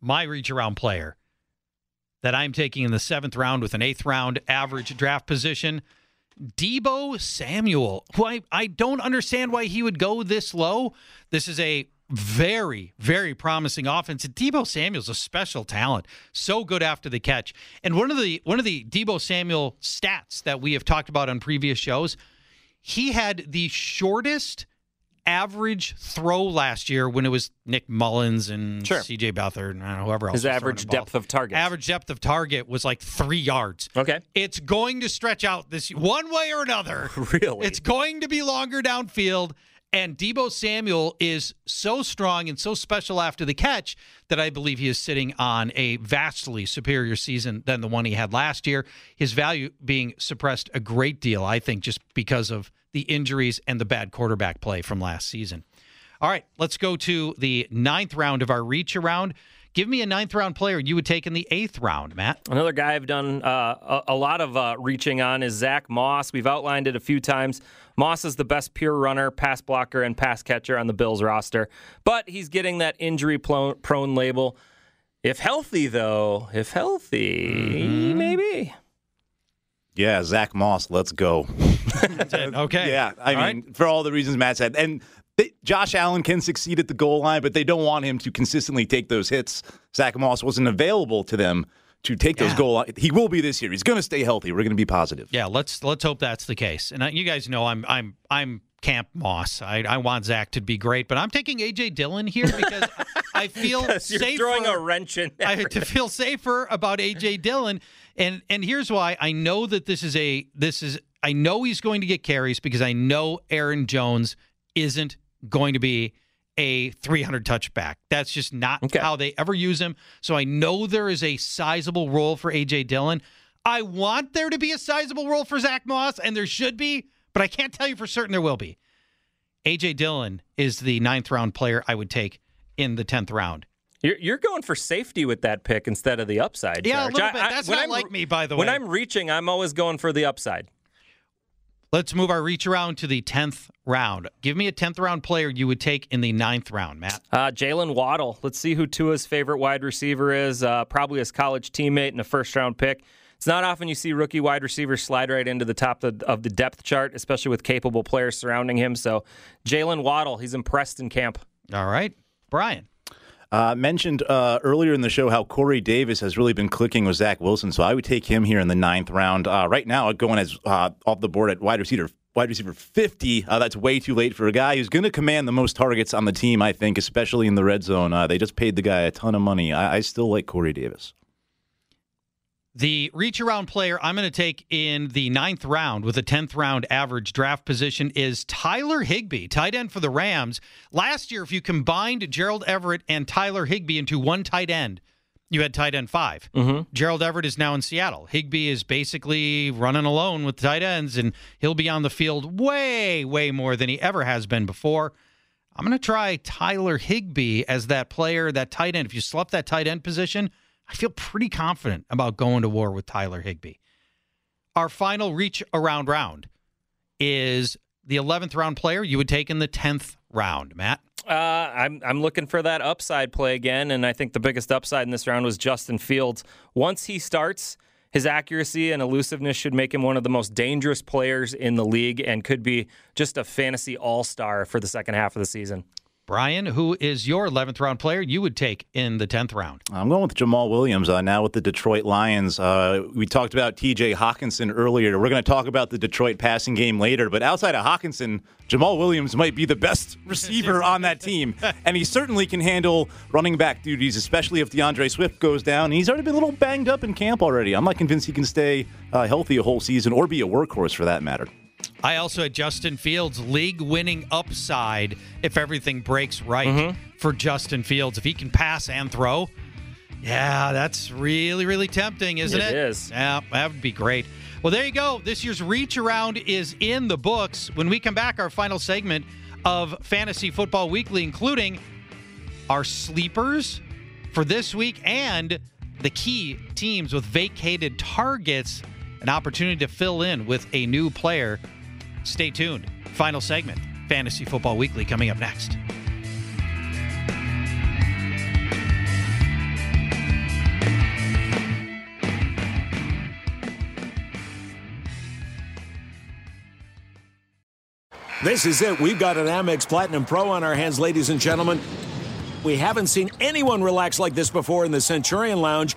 my reach around player that I'm taking in the seventh round with an eighth round average draft position. Debo Samuel, who I, I don't understand why he would go this low. This is a very, very promising offense. And Debo Samuel's a special talent. So good after the catch. And one of the one of the Debo Samuel stats that we have talked about on previous shows, he had the shortest average throw last year when it was Nick Mullens and Sure. CJ Beathard and know, whoever else. His average depth of target. Average depth of target was like three yards. Okay. It's going to stretch out this one way or another. [laughs] Really? It's going to be longer downfield. And Debo Samuel is so strong and so special after the catch that I believe he is sitting on a vastly superior season than the one he had last year. His value being suppressed a great deal, I think, just because of the injuries and the bad quarterback play from last season. All right, let's go to the ninth round of our reach around. Give me a ninth round player you would take in the eighth round, Matt. Another guy I've done uh, a, a lot of uh, reaching on is Zack Moss. We've outlined it a few times. Moss is the best pure runner, pass blocker, and pass catcher on the Bills roster, but he's getting that injury prone label. If healthy, though, if healthy, maybe. Yeah, Zack Moss, let's go. [laughs] Okay. [laughs] Yeah, I All mean, for all the reasons Matt said, and they, Josh Allen can succeed at the goal line, but they don't want him to consistently take those hits. Zack Moss wasn't available to them to take those Yeah. goal line. He will be this year. He's going to stay healthy. We're going to be positive. Yeah, let's let's hope that's the case. And uh, you guys know I'm I'm I'm Camp Moss. I, I want Zack to be great, but I'm taking AJ Dillon here because I [laughs] feel You're safer. throwing a wrench in. I to feel safer about AJ Dillon, and and here's why. I know that this is a this is I know he's going to get carries because I know Aaron Jones isn't going to be a 300 touchback. That's just not Okay. how they ever use him. So I know there is a sizable role for AJ Dillon. I want there to be a sizable role for Zack Moss, and there should be, but I can't tell you for certain there will be. AJ Dillon is the ninth round player I would take in the 10th round. You're, you're going for safety with that pick instead of the upside. Yeah, a little bit. That's when not I'm- like me, by the way. When. I'm reaching, I'm always going for the upside. Let's move our reach around to the 10th round. Give me a 10th round player you would take in the ninth round, Matt. Uh, Jaylen Waddle. Let's see who Tua's favorite wide receiver is. Uh, probably his college teammate and a first round pick. It's not often you see rookie wide receivers slide right into the top of, of the depth chart, especially with capable players surrounding him. So, Jaylen Waddle, he's impressed in camp. All right. Brian. Uh, mentioned uh, earlier in the show how Corey Davis has really been clicking with Zach Wilson, so I would take him here in the ninth round. Uh, right now, going as uh, off the board at wide receiver, wide receiver fifty. Uh, that's way too late for a guy who's going to command the most targets on the team. I think, especially in the red zone. Uh, they just paid the guy a ton of money. I, I still like Corey Davis. The reach around player I'm going to take in the ninth round with a 10th round average draft position is Tyler Higbee, tight end for the Rams. Last year, if you combined Gerald Everett and Tyler Higbee into one tight end, you had tight end 5 Mm-hmm. Gerald Everett is now in Seattle. Higbee is basically running alone with tight ends, and he'll be on the field way, way more than he ever has been before. I'm going to try Tyler Higbee as that player, that tight end. If you slept that tight end position, I feel pretty confident about going to war with Tyler Higbee. Our final reach around round is the 11th round player you would take in the 10th round, Matt. Uh, I'm I'm looking for that upside play again, and I think the biggest upside in this round was Justin Fields. Once he starts, his accuracy and elusiveness should make him one of the most dangerous players in the league, and could be just a fantasy all star for the second half of the season. Brian, who is your 11th round player you would take in the 10th round? I'm going with Jamaal Williams uh, now with the Detroit Lions. Uh, we talked about TJ Hockenson earlier. We're going to talk about the Detroit passing game later, but outside of Hockenson, Jamaal Williams might be the best [laughs] receiver on that team. And he certainly can handle running back duties, especially if D'Andre Swift goes down. He's already been a little banged up in camp already. I'm not convinced he can stay uh, healthy a whole season or be a workhorse for that matter. I also had Justin Fields league winning upside if everything breaks right Mm-hmm. for Justin Fields. If he can pass and throw, yeah, that's really, really tempting, isn't it? It is. Yeah, that would be great. Well, there you go. This year's reach around is in the books. When we come back, our final segment of Fantasy Football Weekly, including our sleepers for this week and the key teams with vacated targets, an opportunity to fill in with a new player. Stay tuned. Final segment, Fantasy Football Weekly, coming up next. This is it. We've got an Amex Platinum Pro on our hands, ladies and gentlemen. We haven't seen anyone relax like this before in the Centurion Lounge.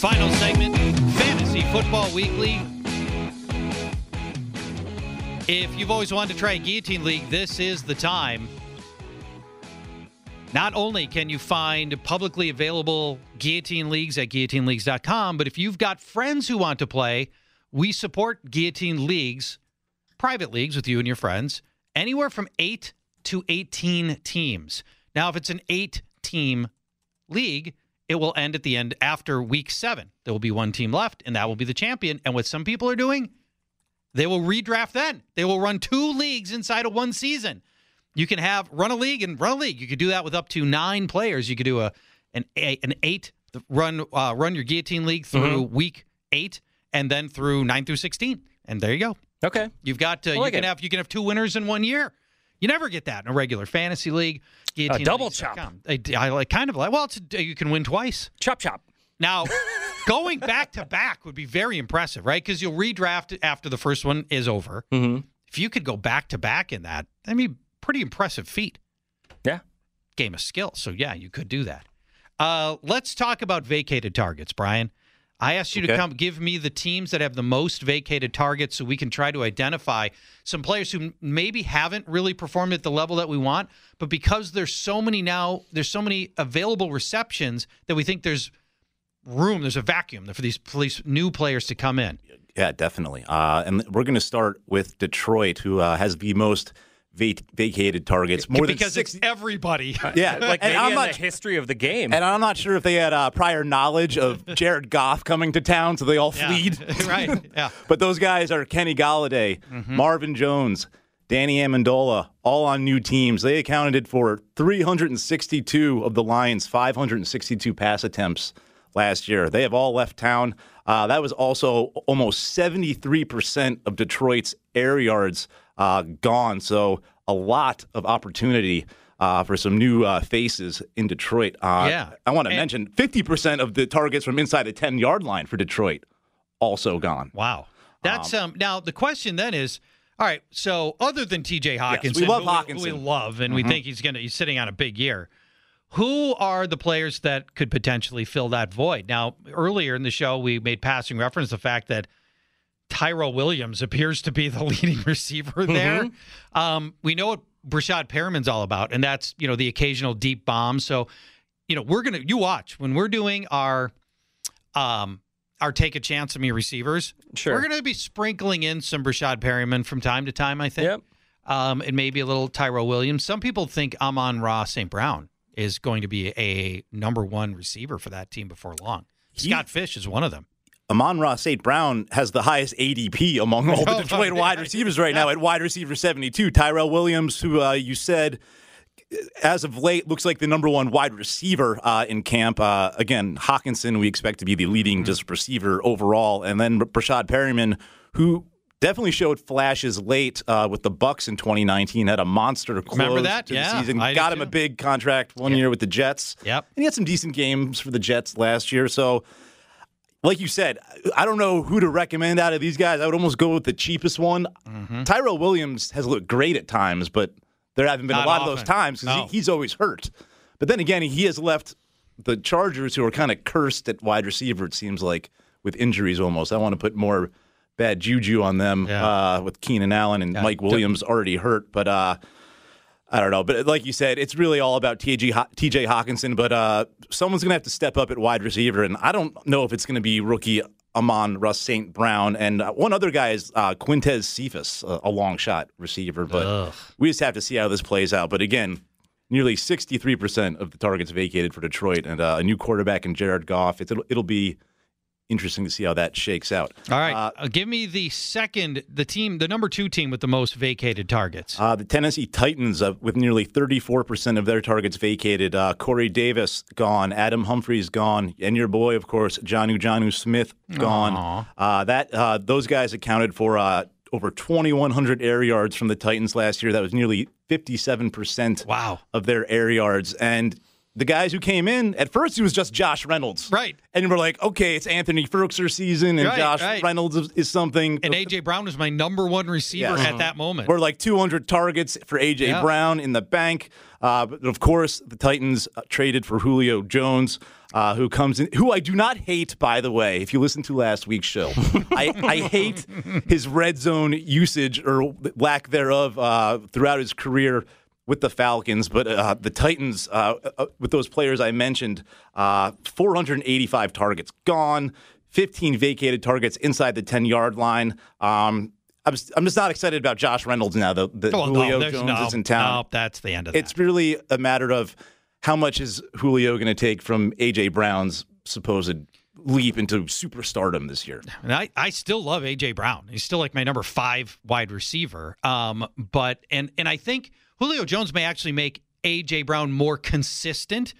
Final segment, Fantasy Football Weekly. If you've always wanted to try a guillotine league, this is the time. Not only can you find publicly available guillotine leagues at guillotineleagues.com, but if you've got friends who want to play, we support guillotine leagues, private leagues with you and your friends, anywhere from 8 to 18 teams. Now, if it's an 8 team league, it will end at the end after week 7. There will be one team left and that will be the champion. And what some people are doing, they will redraft then. They will run two leagues inside of one season. You can have run a league and run a league. You could do that with up to nine players. You could do a an eight, an eight run uh, run your guillotine league through week eight and then through nine through sixteen. And there you go. Okay. You've got uh, like you can it. have you can have two winners in one year. You never get that in a regular fantasy league. Guillotine double chop. I, I like kind of like well, it's a, you can win twice. Chop chop. Now, [laughs] going back to back would be very impressive, right? Because you'll redraft after the first one is over. Mm-hmm. If you could go back to back in that, I mean, pretty impressive feat. Yeah. Game of skill. So yeah, you could do that. Uh, let's talk about vacated targets, Brian. I asked you to come give me the teams that have the most vacated targets so we can try to identify some players who maybe haven't really performed at the level that we want, but because there's so many now, there's so many available receptions that we think there's room. There's a vacuum for these police new players to come in. Yeah, definitely. Uh, and we're going to start with Detroit, who uh, has the most vacated targets. More than because six. it's everybody. [laughs] Yeah, Like and maybe I'm in not the history of the game. And I'm not sure if they had uh, prior knowledge of [laughs] Jared Goff coming to town, so they all Yeah. fleed. [laughs] right. Yeah. But those guys are Kenny Golladay, Mm-hmm. Marvin Jones, Danny Amendola, all on new teams. They accounted for 362 of the Lions' 562 pass attempts last year. They have all left town. Uh, that was also almost 73% of Detroit's air yards uh, gone. So a lot of opportunity. Uh, for some new uh, faces in Detroit. Uh, Yeah. I want to mention 50% of the targets from inside the 10 yard line for Detroit also gone. Wow. That's um, now the question then is all right, so other than TJ Hockenson, love who who Hockenson. we love and we think he's gonna he's sitting on a big year. Who are the players that could potentially fill that void? Now, earlier in the show, we made passing reference to the fact that Tyrell Williams appears to be the [laughs] leading receiver there. Um, we know what Breshad Perriman's all about, and that's you know the occasional deep bomb. So, you know, we're gonna you watch when we're doing our um our take a chance on me receivers. Sure. We're gonna be sprinkling in some Breshad Perriman from time to time, I think. Yep. Um, and maybe a little Tyrell Williams. Some people think Amon Ra St. Brown is going to be a number one receiver for that team before long. Scott Fish is one of them. Amon Ross St. Brown has the highest ADP among all the [laughs] Detroit wide receivers right now at wide receiver 72. Tyrell Williams, who uh, you said as of late looks like the number one wide receiver uh, in camp. Uh, again, Hockenson, we expect to be the leading just receiver overall. And then Breshad Perriman, who definitely showed flashes late uh, with the Bucs in 2019, had a monster close Remember that? to Yeah, the season. I Got him too. a big contract one year with the Jets. Yep. And he had some decent games for the Jets last year. So like you said, I don't know who to recommend out of these guys. I would almost go with the cheapest one. Mm-hmm. Tyrell Williams has looked great at times, but there haven't been Not a lot of those times because No. he, he's always hurt. But then again, he has left the Chargers, who are kind of cursed at wide receiver, it seems like, with injuries almost. I want to put more bad juju on them Yeah. uh, with Keenan Allen and Yeah. Mike Williams already hurt. But uh, I don't know. But like you said, it's really all about TJ, Ho- TJ Hockenson. But uh, someone's going to have to step up at wide receiver. And I don't know if it's going to be rookie Amon Russ St. Brown. And uh, one other guy is uh, Quintez Cephus, a, a long shot receiver. But we just have to see how this plays out. But again, nearly 63% of the targets vacated for Detroit and uh, a new quarterback in Jared Goff. It's, it'll, it'll be interesting to see how that shakes out. All right, Uh, uh, give me the second, the team, the number two team with the most vacated targets. Uh, the Tennessee Titans, uh, with nearly 34% of their targets vacated. Uh, Corey Davis gone, Adam Humphries gone, and your boy, of course, Jonnu Jonnu Smith gone. Uh, that uh, those guys accounted for uh, over 2,100 air yards from the Titans last year. That was nearly 57% Wow. of their air yards. And the guys who came in at first, it was just Josh Reynolds, Right. And we're like, okay, it's Anthony Firkser season, and Right, Josh right. Reynolds is, is something. and AJ Brown was my number one receiver Yes. at that moment. We're like 200 targets for AJ Yeah. Brown in the bank. Uh, but of course, the Titans uh, traded for Julio Jones, uh, who comes in, who I do not hate, by the way. If you listened to last week's show, [laughs] I, I hate his red zone usage or lack thereof uh, throughout his career with the Falcons. But uh, the Titans, uh, uh, with those players I mentioned, uh, 485 targets gone. 15 vacated targets inside the 10 yard line. Um, I'm, I'm just not excited about Josh Reynolds now. The, the Oh, Julio there's Jones no, is in town. No, that's the end of it. It's really a matter of how much is Julio going to take from AJ Brown's supposed leap into superstardom this year. And I, I still love AJ Brown. He's still like my number five wide receiver. Um, but and and I think Julio Jones may actually make AJ Brown more consistent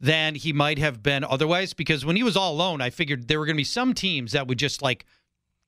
than he might have been otherwise. Because when he was all alone, I figured there were going to be some teams that would just like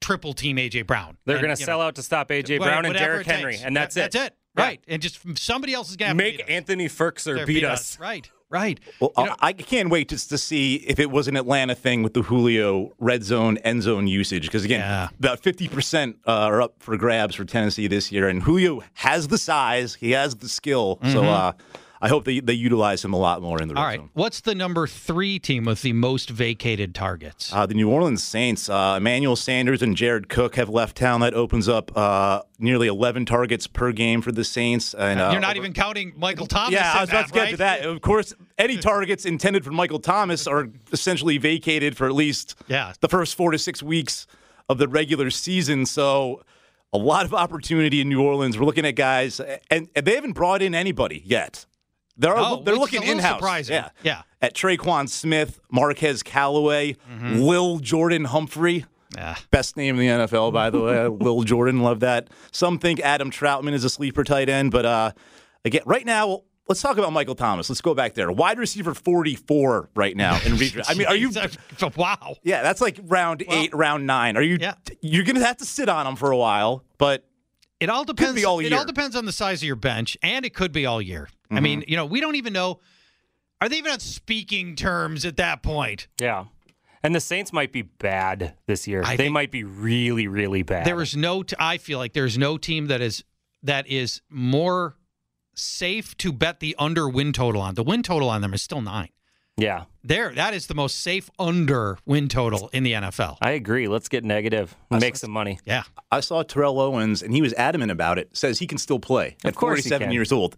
triple team AJ Brown. They're going to sell know, out to stop AJ Brown and Derrick Henry, and that's That- it. That's it. Yeah. Right. And just somebody else is going to Make Anthony Firkser beat us. Right. Right. Well, I can't wait just to see if it was an Atlanta thing with the Julio red zone, end zone usage. Because again, Yeah. about 50% uh, are up for grabs for Tennessee this year. And Julio has the size, he has the skill. So Mm-hmm. uh, I hope they, they utilize him a lot more in the All right. zone. What's the number three team with the most vacated targets? Uh, the New Orleans Saints, uh, Emmanuel Sanders and Jared Cook have left town. That opens up uh, nearly 11 targets per game for the Saints. And uh, You're not even counting Michael Thomas. Yeah, I was about that, to get right? to that. Of course, any targets intended for Michael Thomas are essentially vacated for at least Yeah. the first four to six weeks of the regular season. So a lot of opportunity in New Orleans. We're looking at guys, and, and they haven't brought in anybody yet. They're, Oh, they're looking in house. surprising. Yeah. Yeah. At Tre'Quan Smith, Marquez Callaway, Mm-hmm. Lil Jordan Humphrey. Yeah. Best name in the NFL, by the way. [laughs] Will Jordan, love that. Some think Adam Trautman is a sleeper tight end, but uh, again, right now, let's talk about Michael Thomas. Let's go back there. Wide receiver 44 right now in redraft. I mean, are you? [laughs] wow. Yeah, that's like round eight, round nine. Are you? Yeah. You're gonna have to sit on him for a while, but It all depends. be all It all depends on the size of your bench, and it could be all year. I Mm-hmm. mean, you know, we don't even know. Are they even on speaking terms at that point? Yeah. And the Saints might be bad this year. I they might be really, really bad. There is no. T- I feel like there's no team that is that is more safe to bet the under win total on. The win total on them is still nine. yeah, There, that is the most safe under win total in the NFL. I agree. Let's get negative and make some money. Yeah. I saw Terrell Owens, and he was adamant about it. Says he can still play at course 47 years old.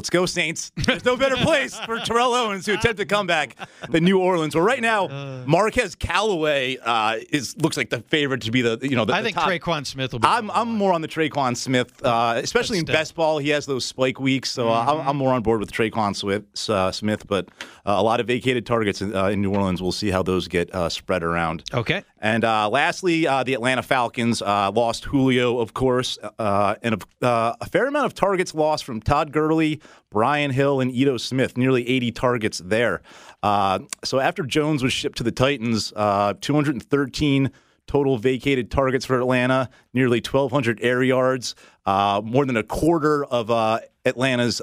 Let's go, Saints. [laughs] There's no better place for Terrell Owens to attempt a comeback than New Orleans. Well, right now, Marquez Callaway uh, is looks like the favorite to be the you know the, I the think top. Tre'Quan Smith will be. I'm I'm more on the Tre'Quan Smith, uh, especially in best ball. He has those spike weeks, so uh, Mm-hmm. I'm, more on board with Tre'Quan Smith. Uh, Smith, but uh, a lot of vacated targets in, uh, in New Orleans. We'll see how those get uh, spread around. okay. And uh, lastly, uh, the Atlanta Falcons uh, lost Julio, of course, uh, and uh, a fair amount of targets lost from Todd Gurley, Brian Hill, and Ito Smith. Nearly 80 targets there. Uh, so after Jones was shipped to the Titans, uh, 213 total vacated targets for Atlanta, nearly 1,200 air yards, uh, more than a quarter of uh, Atlanta's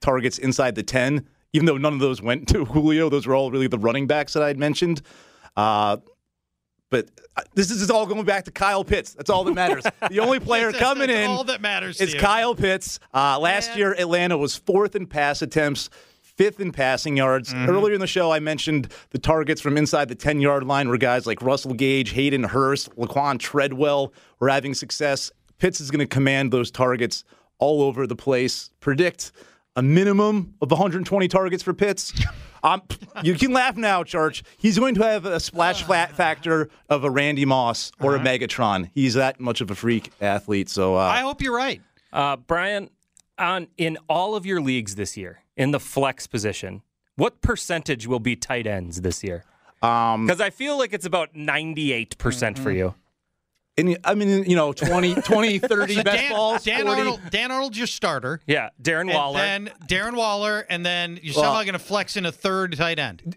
targets inside the 10. Even though none of those went to [laughs] Julio, those were all really the running backs that I had mentioned. But uh, this is all going back to Kyle Pitts. That's all that matters. [laughs] The only player That's- coming that's in all that matters is. Kyle Pitts. Uh, last Man. year, Atlanta was fourth in pass attempts, fifth in passing yards. Mm-hmm. Earlier in the show, I mentioned the targets from inside the 10 yard line were guys like Russell Gage, Hayden Hurst, Laquon Treadwell were having success. Pitts is going to command those targets all over the place. Predict a minimum of 120 targets for Pitts. [laughs] Um, you can laugh now, Church. He's going to have a splash flat [sighs] factor of a Randy Moss or a Megatron. He's that much of a freak athlete. So uh, I hope you're right. Uh, Brian, on in all of your leagues this year, in the flex position, what percentage will be tight ends this year? um, Because I feel like it's about 98% for you. And, I mean, you know, 20, [laughs] 20 30 So best Dan, balls. Dan 40. Arnold. Dan Arnold's your starter. Yeah, Darren Waller. And then Darren Waller, and then you're Well- somehow going to flex in a third tight end.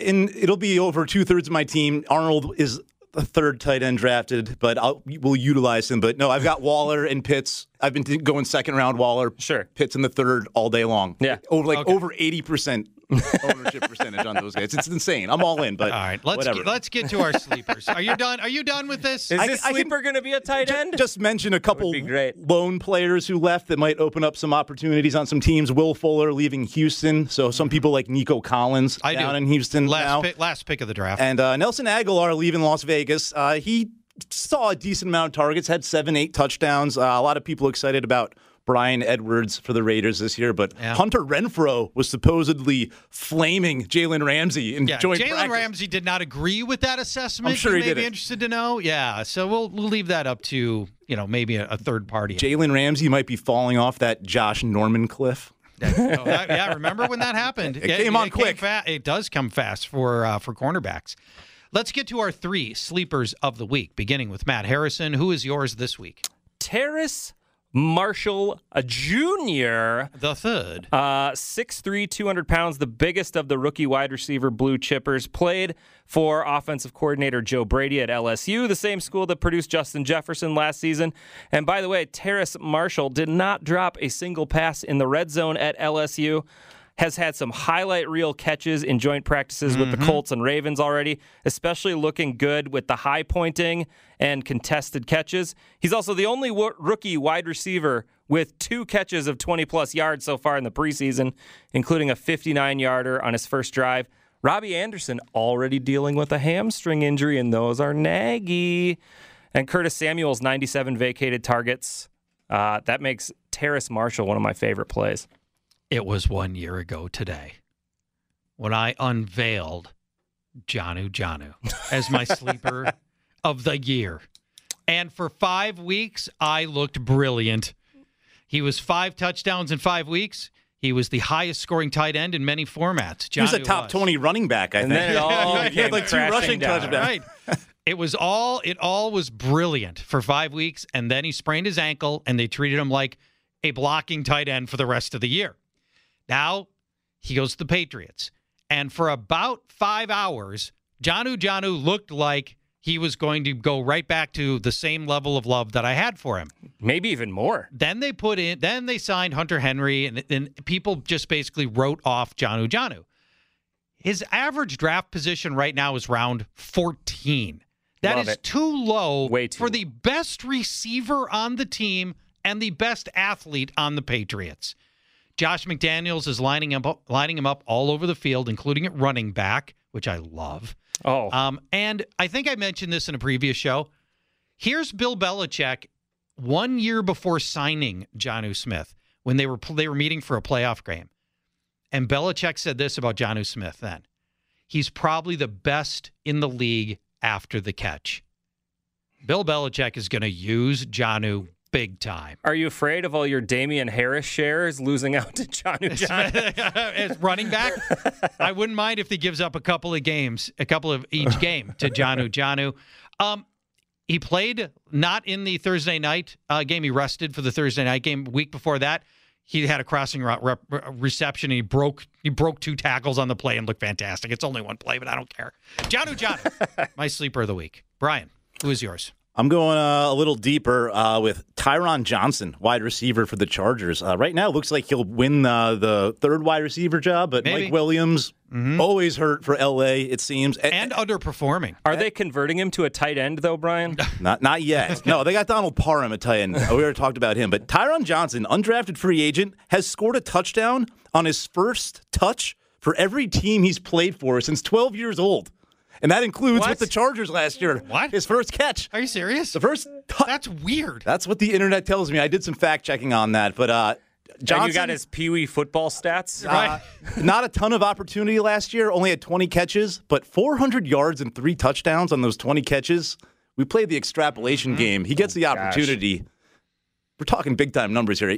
And it'll be over two thirds of my team. Arnold is the third tight end drafted, but I'll, we'll utilize him. But no, I've got Waller and Pitts. I've been going second round Waller. Sure. Pitts in the third all day long. Yeah. over like Okay. over eighty percent ownership percentage on those guys. It's insane. I'm all in. But All right, let's whatever. get, let's get to our sleepers. Are you done? Are you done with this? Is I- this sleeper going to be a tight end? Just mention a couple great. lone players who left that might open up some opportunities on some teams. Will Fuller leaving Houston, so some people like Nico Collins I do. down in Houston last now. pick, last pick of the draft. And uh, Nelson Agholor leaving Las Vegas. Uh, he saw a decent amount of targets, had seven, eight touchdowns. Uh, a lot of people excited about Bryan Edwards for the Raiders this year, but Yeah. Hunter Renfrow was supposedly flaming Jalen Ramsey in yeah, joint Jalen practice. Ramsey did not agree with that assessment. I'm sure you he may be didn't. interested to know. Yeah, so we'll we'll leave that up to you know maybe a, a third party. Jalen Ramsey might be falling off that Josh Norman cliff. Oh, that- yeah, remember when that happened? [laughs] It came on quick. fa- it does come fast for uh, for cornerbacks. Let's get to our three sleepers of the week, beginning with Matt Harrison. Who is yours this week? Terrace Marshall Jr. The third. Uh, 6'3", 200 pounds, the biggest of the rookie wide receiver blue chippers. Played for offensive coordinator Joe Brady at LSU, the same school that produced Justin Jefferson last season. And by the way, Terrace Marshall did not drop a single pass in the red zone at LSU. Has had some highlight reel catches in joint practices with the Colts and Ravens already, especially looking good with the high pointing and contested catches. He's also the only wo- rookie wide receiver with two catches of 20 plus yards so far in the preseason, including a 59 yarder on his first drive. Robby Anderson already dealing with a hamstring injury, and those are naggy. And Curtis Samuel's 97 vacated targets. Uh, that makes Terrace Marshall one of my favorite plays. It was one year ago today when I unveiled Jonnu Jonnu as my [laughs] sleeper of the year. And for five weeks, I looked brilliant. He was five touchdowns in five weeks. He was the highest scoring tight end in many formats. He was a top was. 20 running back, I And think. then it all [laughs] he had like two rushing down. touchdowns. Right. [laughs] It was all it all was brilliant for five weeks, and then he sprained his ankle, and they treated him like a blocking tight end for the rest of the year. Now he goes to the Patriots, and for about five hours, Jonnu Jonnu looked like he was going to go right back to the same level of love that I had for him. Maybe even more. Then they put in, then they signed Hunter Henry, and, and people just basically wrote off Jonnu Jonnu. His average draft position right now is round 14. That is Love it. too low Way too for the best receiver on the team and the best athlete on the Patriots. Josh McDaniels is lining him up, lining him up all over the field, including at running back, which I love. Oh, Um, and I think I mentioned this in a previous show. Here's Bill Belichick one year before signing Jonnu Smith when they were they were meeting for a playoff game. And Belichick said this about Jonnu Smith then. He's probably the best in the league after the catch. Bill Belichick is going to use Jonnu big time. are you afraid of all your Damien Harris shares losing out to Jonnu John? [laughs] [laughs] As running back, I wouldn't mind if he gives up a couple of games, a couple of each [laughs] game to Jonnu Jonnu. Um, he played not in the Thursday night uh, game. He rested for the Thursday night game. Week before that, he had a crossing route rep- reception. He broke he broke two tackles on the play and looked fantastic. It's only one play, but I don't care. Jonnu Jonnu, my sleeper of the week. Brian, who is yours? I'm going uh, a little deeper uh, with Tyron Johnson, wide receiver for the Chargers. Uh, right now, it looks like he'll win uh, the third wide receiver job, but Maybe. Mike Williams always hurt for LA. It seems, And underperforming. Are they converting him to a tight end though, Brian? [laughs] Not not yet. [laughs] No, they got Donald Parham at tight end. We already talked about him. But Tyron Johnson, undrafted free agent, has scored a touchdown on his first touch for every team he's played for since 12 years old. And that includes What? with the Chargers last year. What? His first catch. Are you serious? The first tou- That's weird. That's what the internet tells me. I did some fact checking on that. But uh, Johnson, and you got his Pee Wee football stats. uh, not a ton of opportunity last year. Only had 20 catches, but 400 yards and three touchdowns on those 20 catches. We played the extrapolation Mm-hmm. game. He gets Oh, the opportunity. We're talking big time numbers here.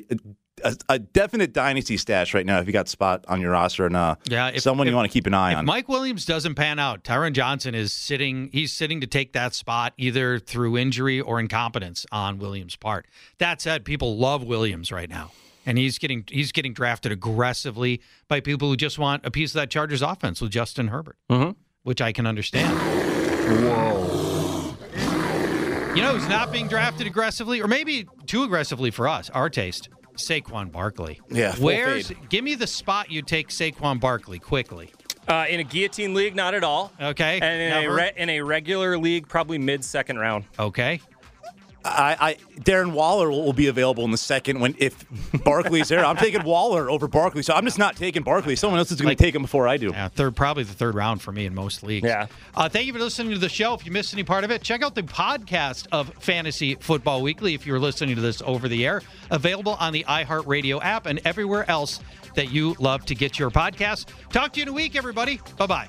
A, a- a definite dynasty stash right now if you got spot on your roster and uh, Yeah, if- someone if- you want to keep an eye If on. Mike Williams doesn't pan out, Tyron Johnson is sitting. He's sitting to take that spot either through injury or incompetence on Williams' part. That said, people love Williams right now, and he's getting he's getting drafted aggressively by people who just want a piece of that Chargers offense with Justin Herbert, which I can understand. Whoa. You know who's not being drafted aggressively, or maybe too aggressively for us, our taste? Saquon Barkley. Yeah, Where's fade. give me the spot you take Saquon Barkley quickly. Uh, in a guillotine league, not at all. Okay. And in a, re- in a regular league, probably mid second round. Okay. I, I Darren Waller will, will be available in the second when if Barkley's there. I'm taking Waller over Barkley, so I'm just not taking Barkley. Someone else is going to take him before I do. Yeah, third, probably the third round for me in most leagues. Yeah. Uh, thank you for listening to the show. If you missed any part of it, check out the podcast of Fantasy Football Weekly if you're listening to this over the air. Available on the iHeartRadio app and everywhere else that you love to get your podcast. Talk to you in a week, everybody. Bye bye.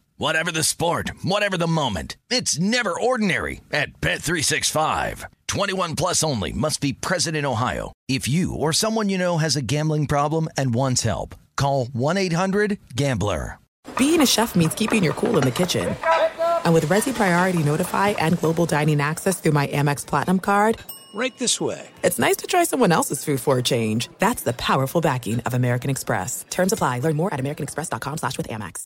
Whatever the sport, whatever the moment. It's never ordinary at Bet365. 21 plus only must be present in Ohio. If you or someone you know has a gambling problem and wants help, Call 1 800 GAMBLER. Being a chef means keeping your cool in the kitchen. And with Resy Priority Notify and Global Dining Access through my Amex Platinum card, Right this way. it's nice to try someone else's food for a change. That's the powerful backing of American Express. Terms apply. Learn more at americanexpress.com slash with Amex.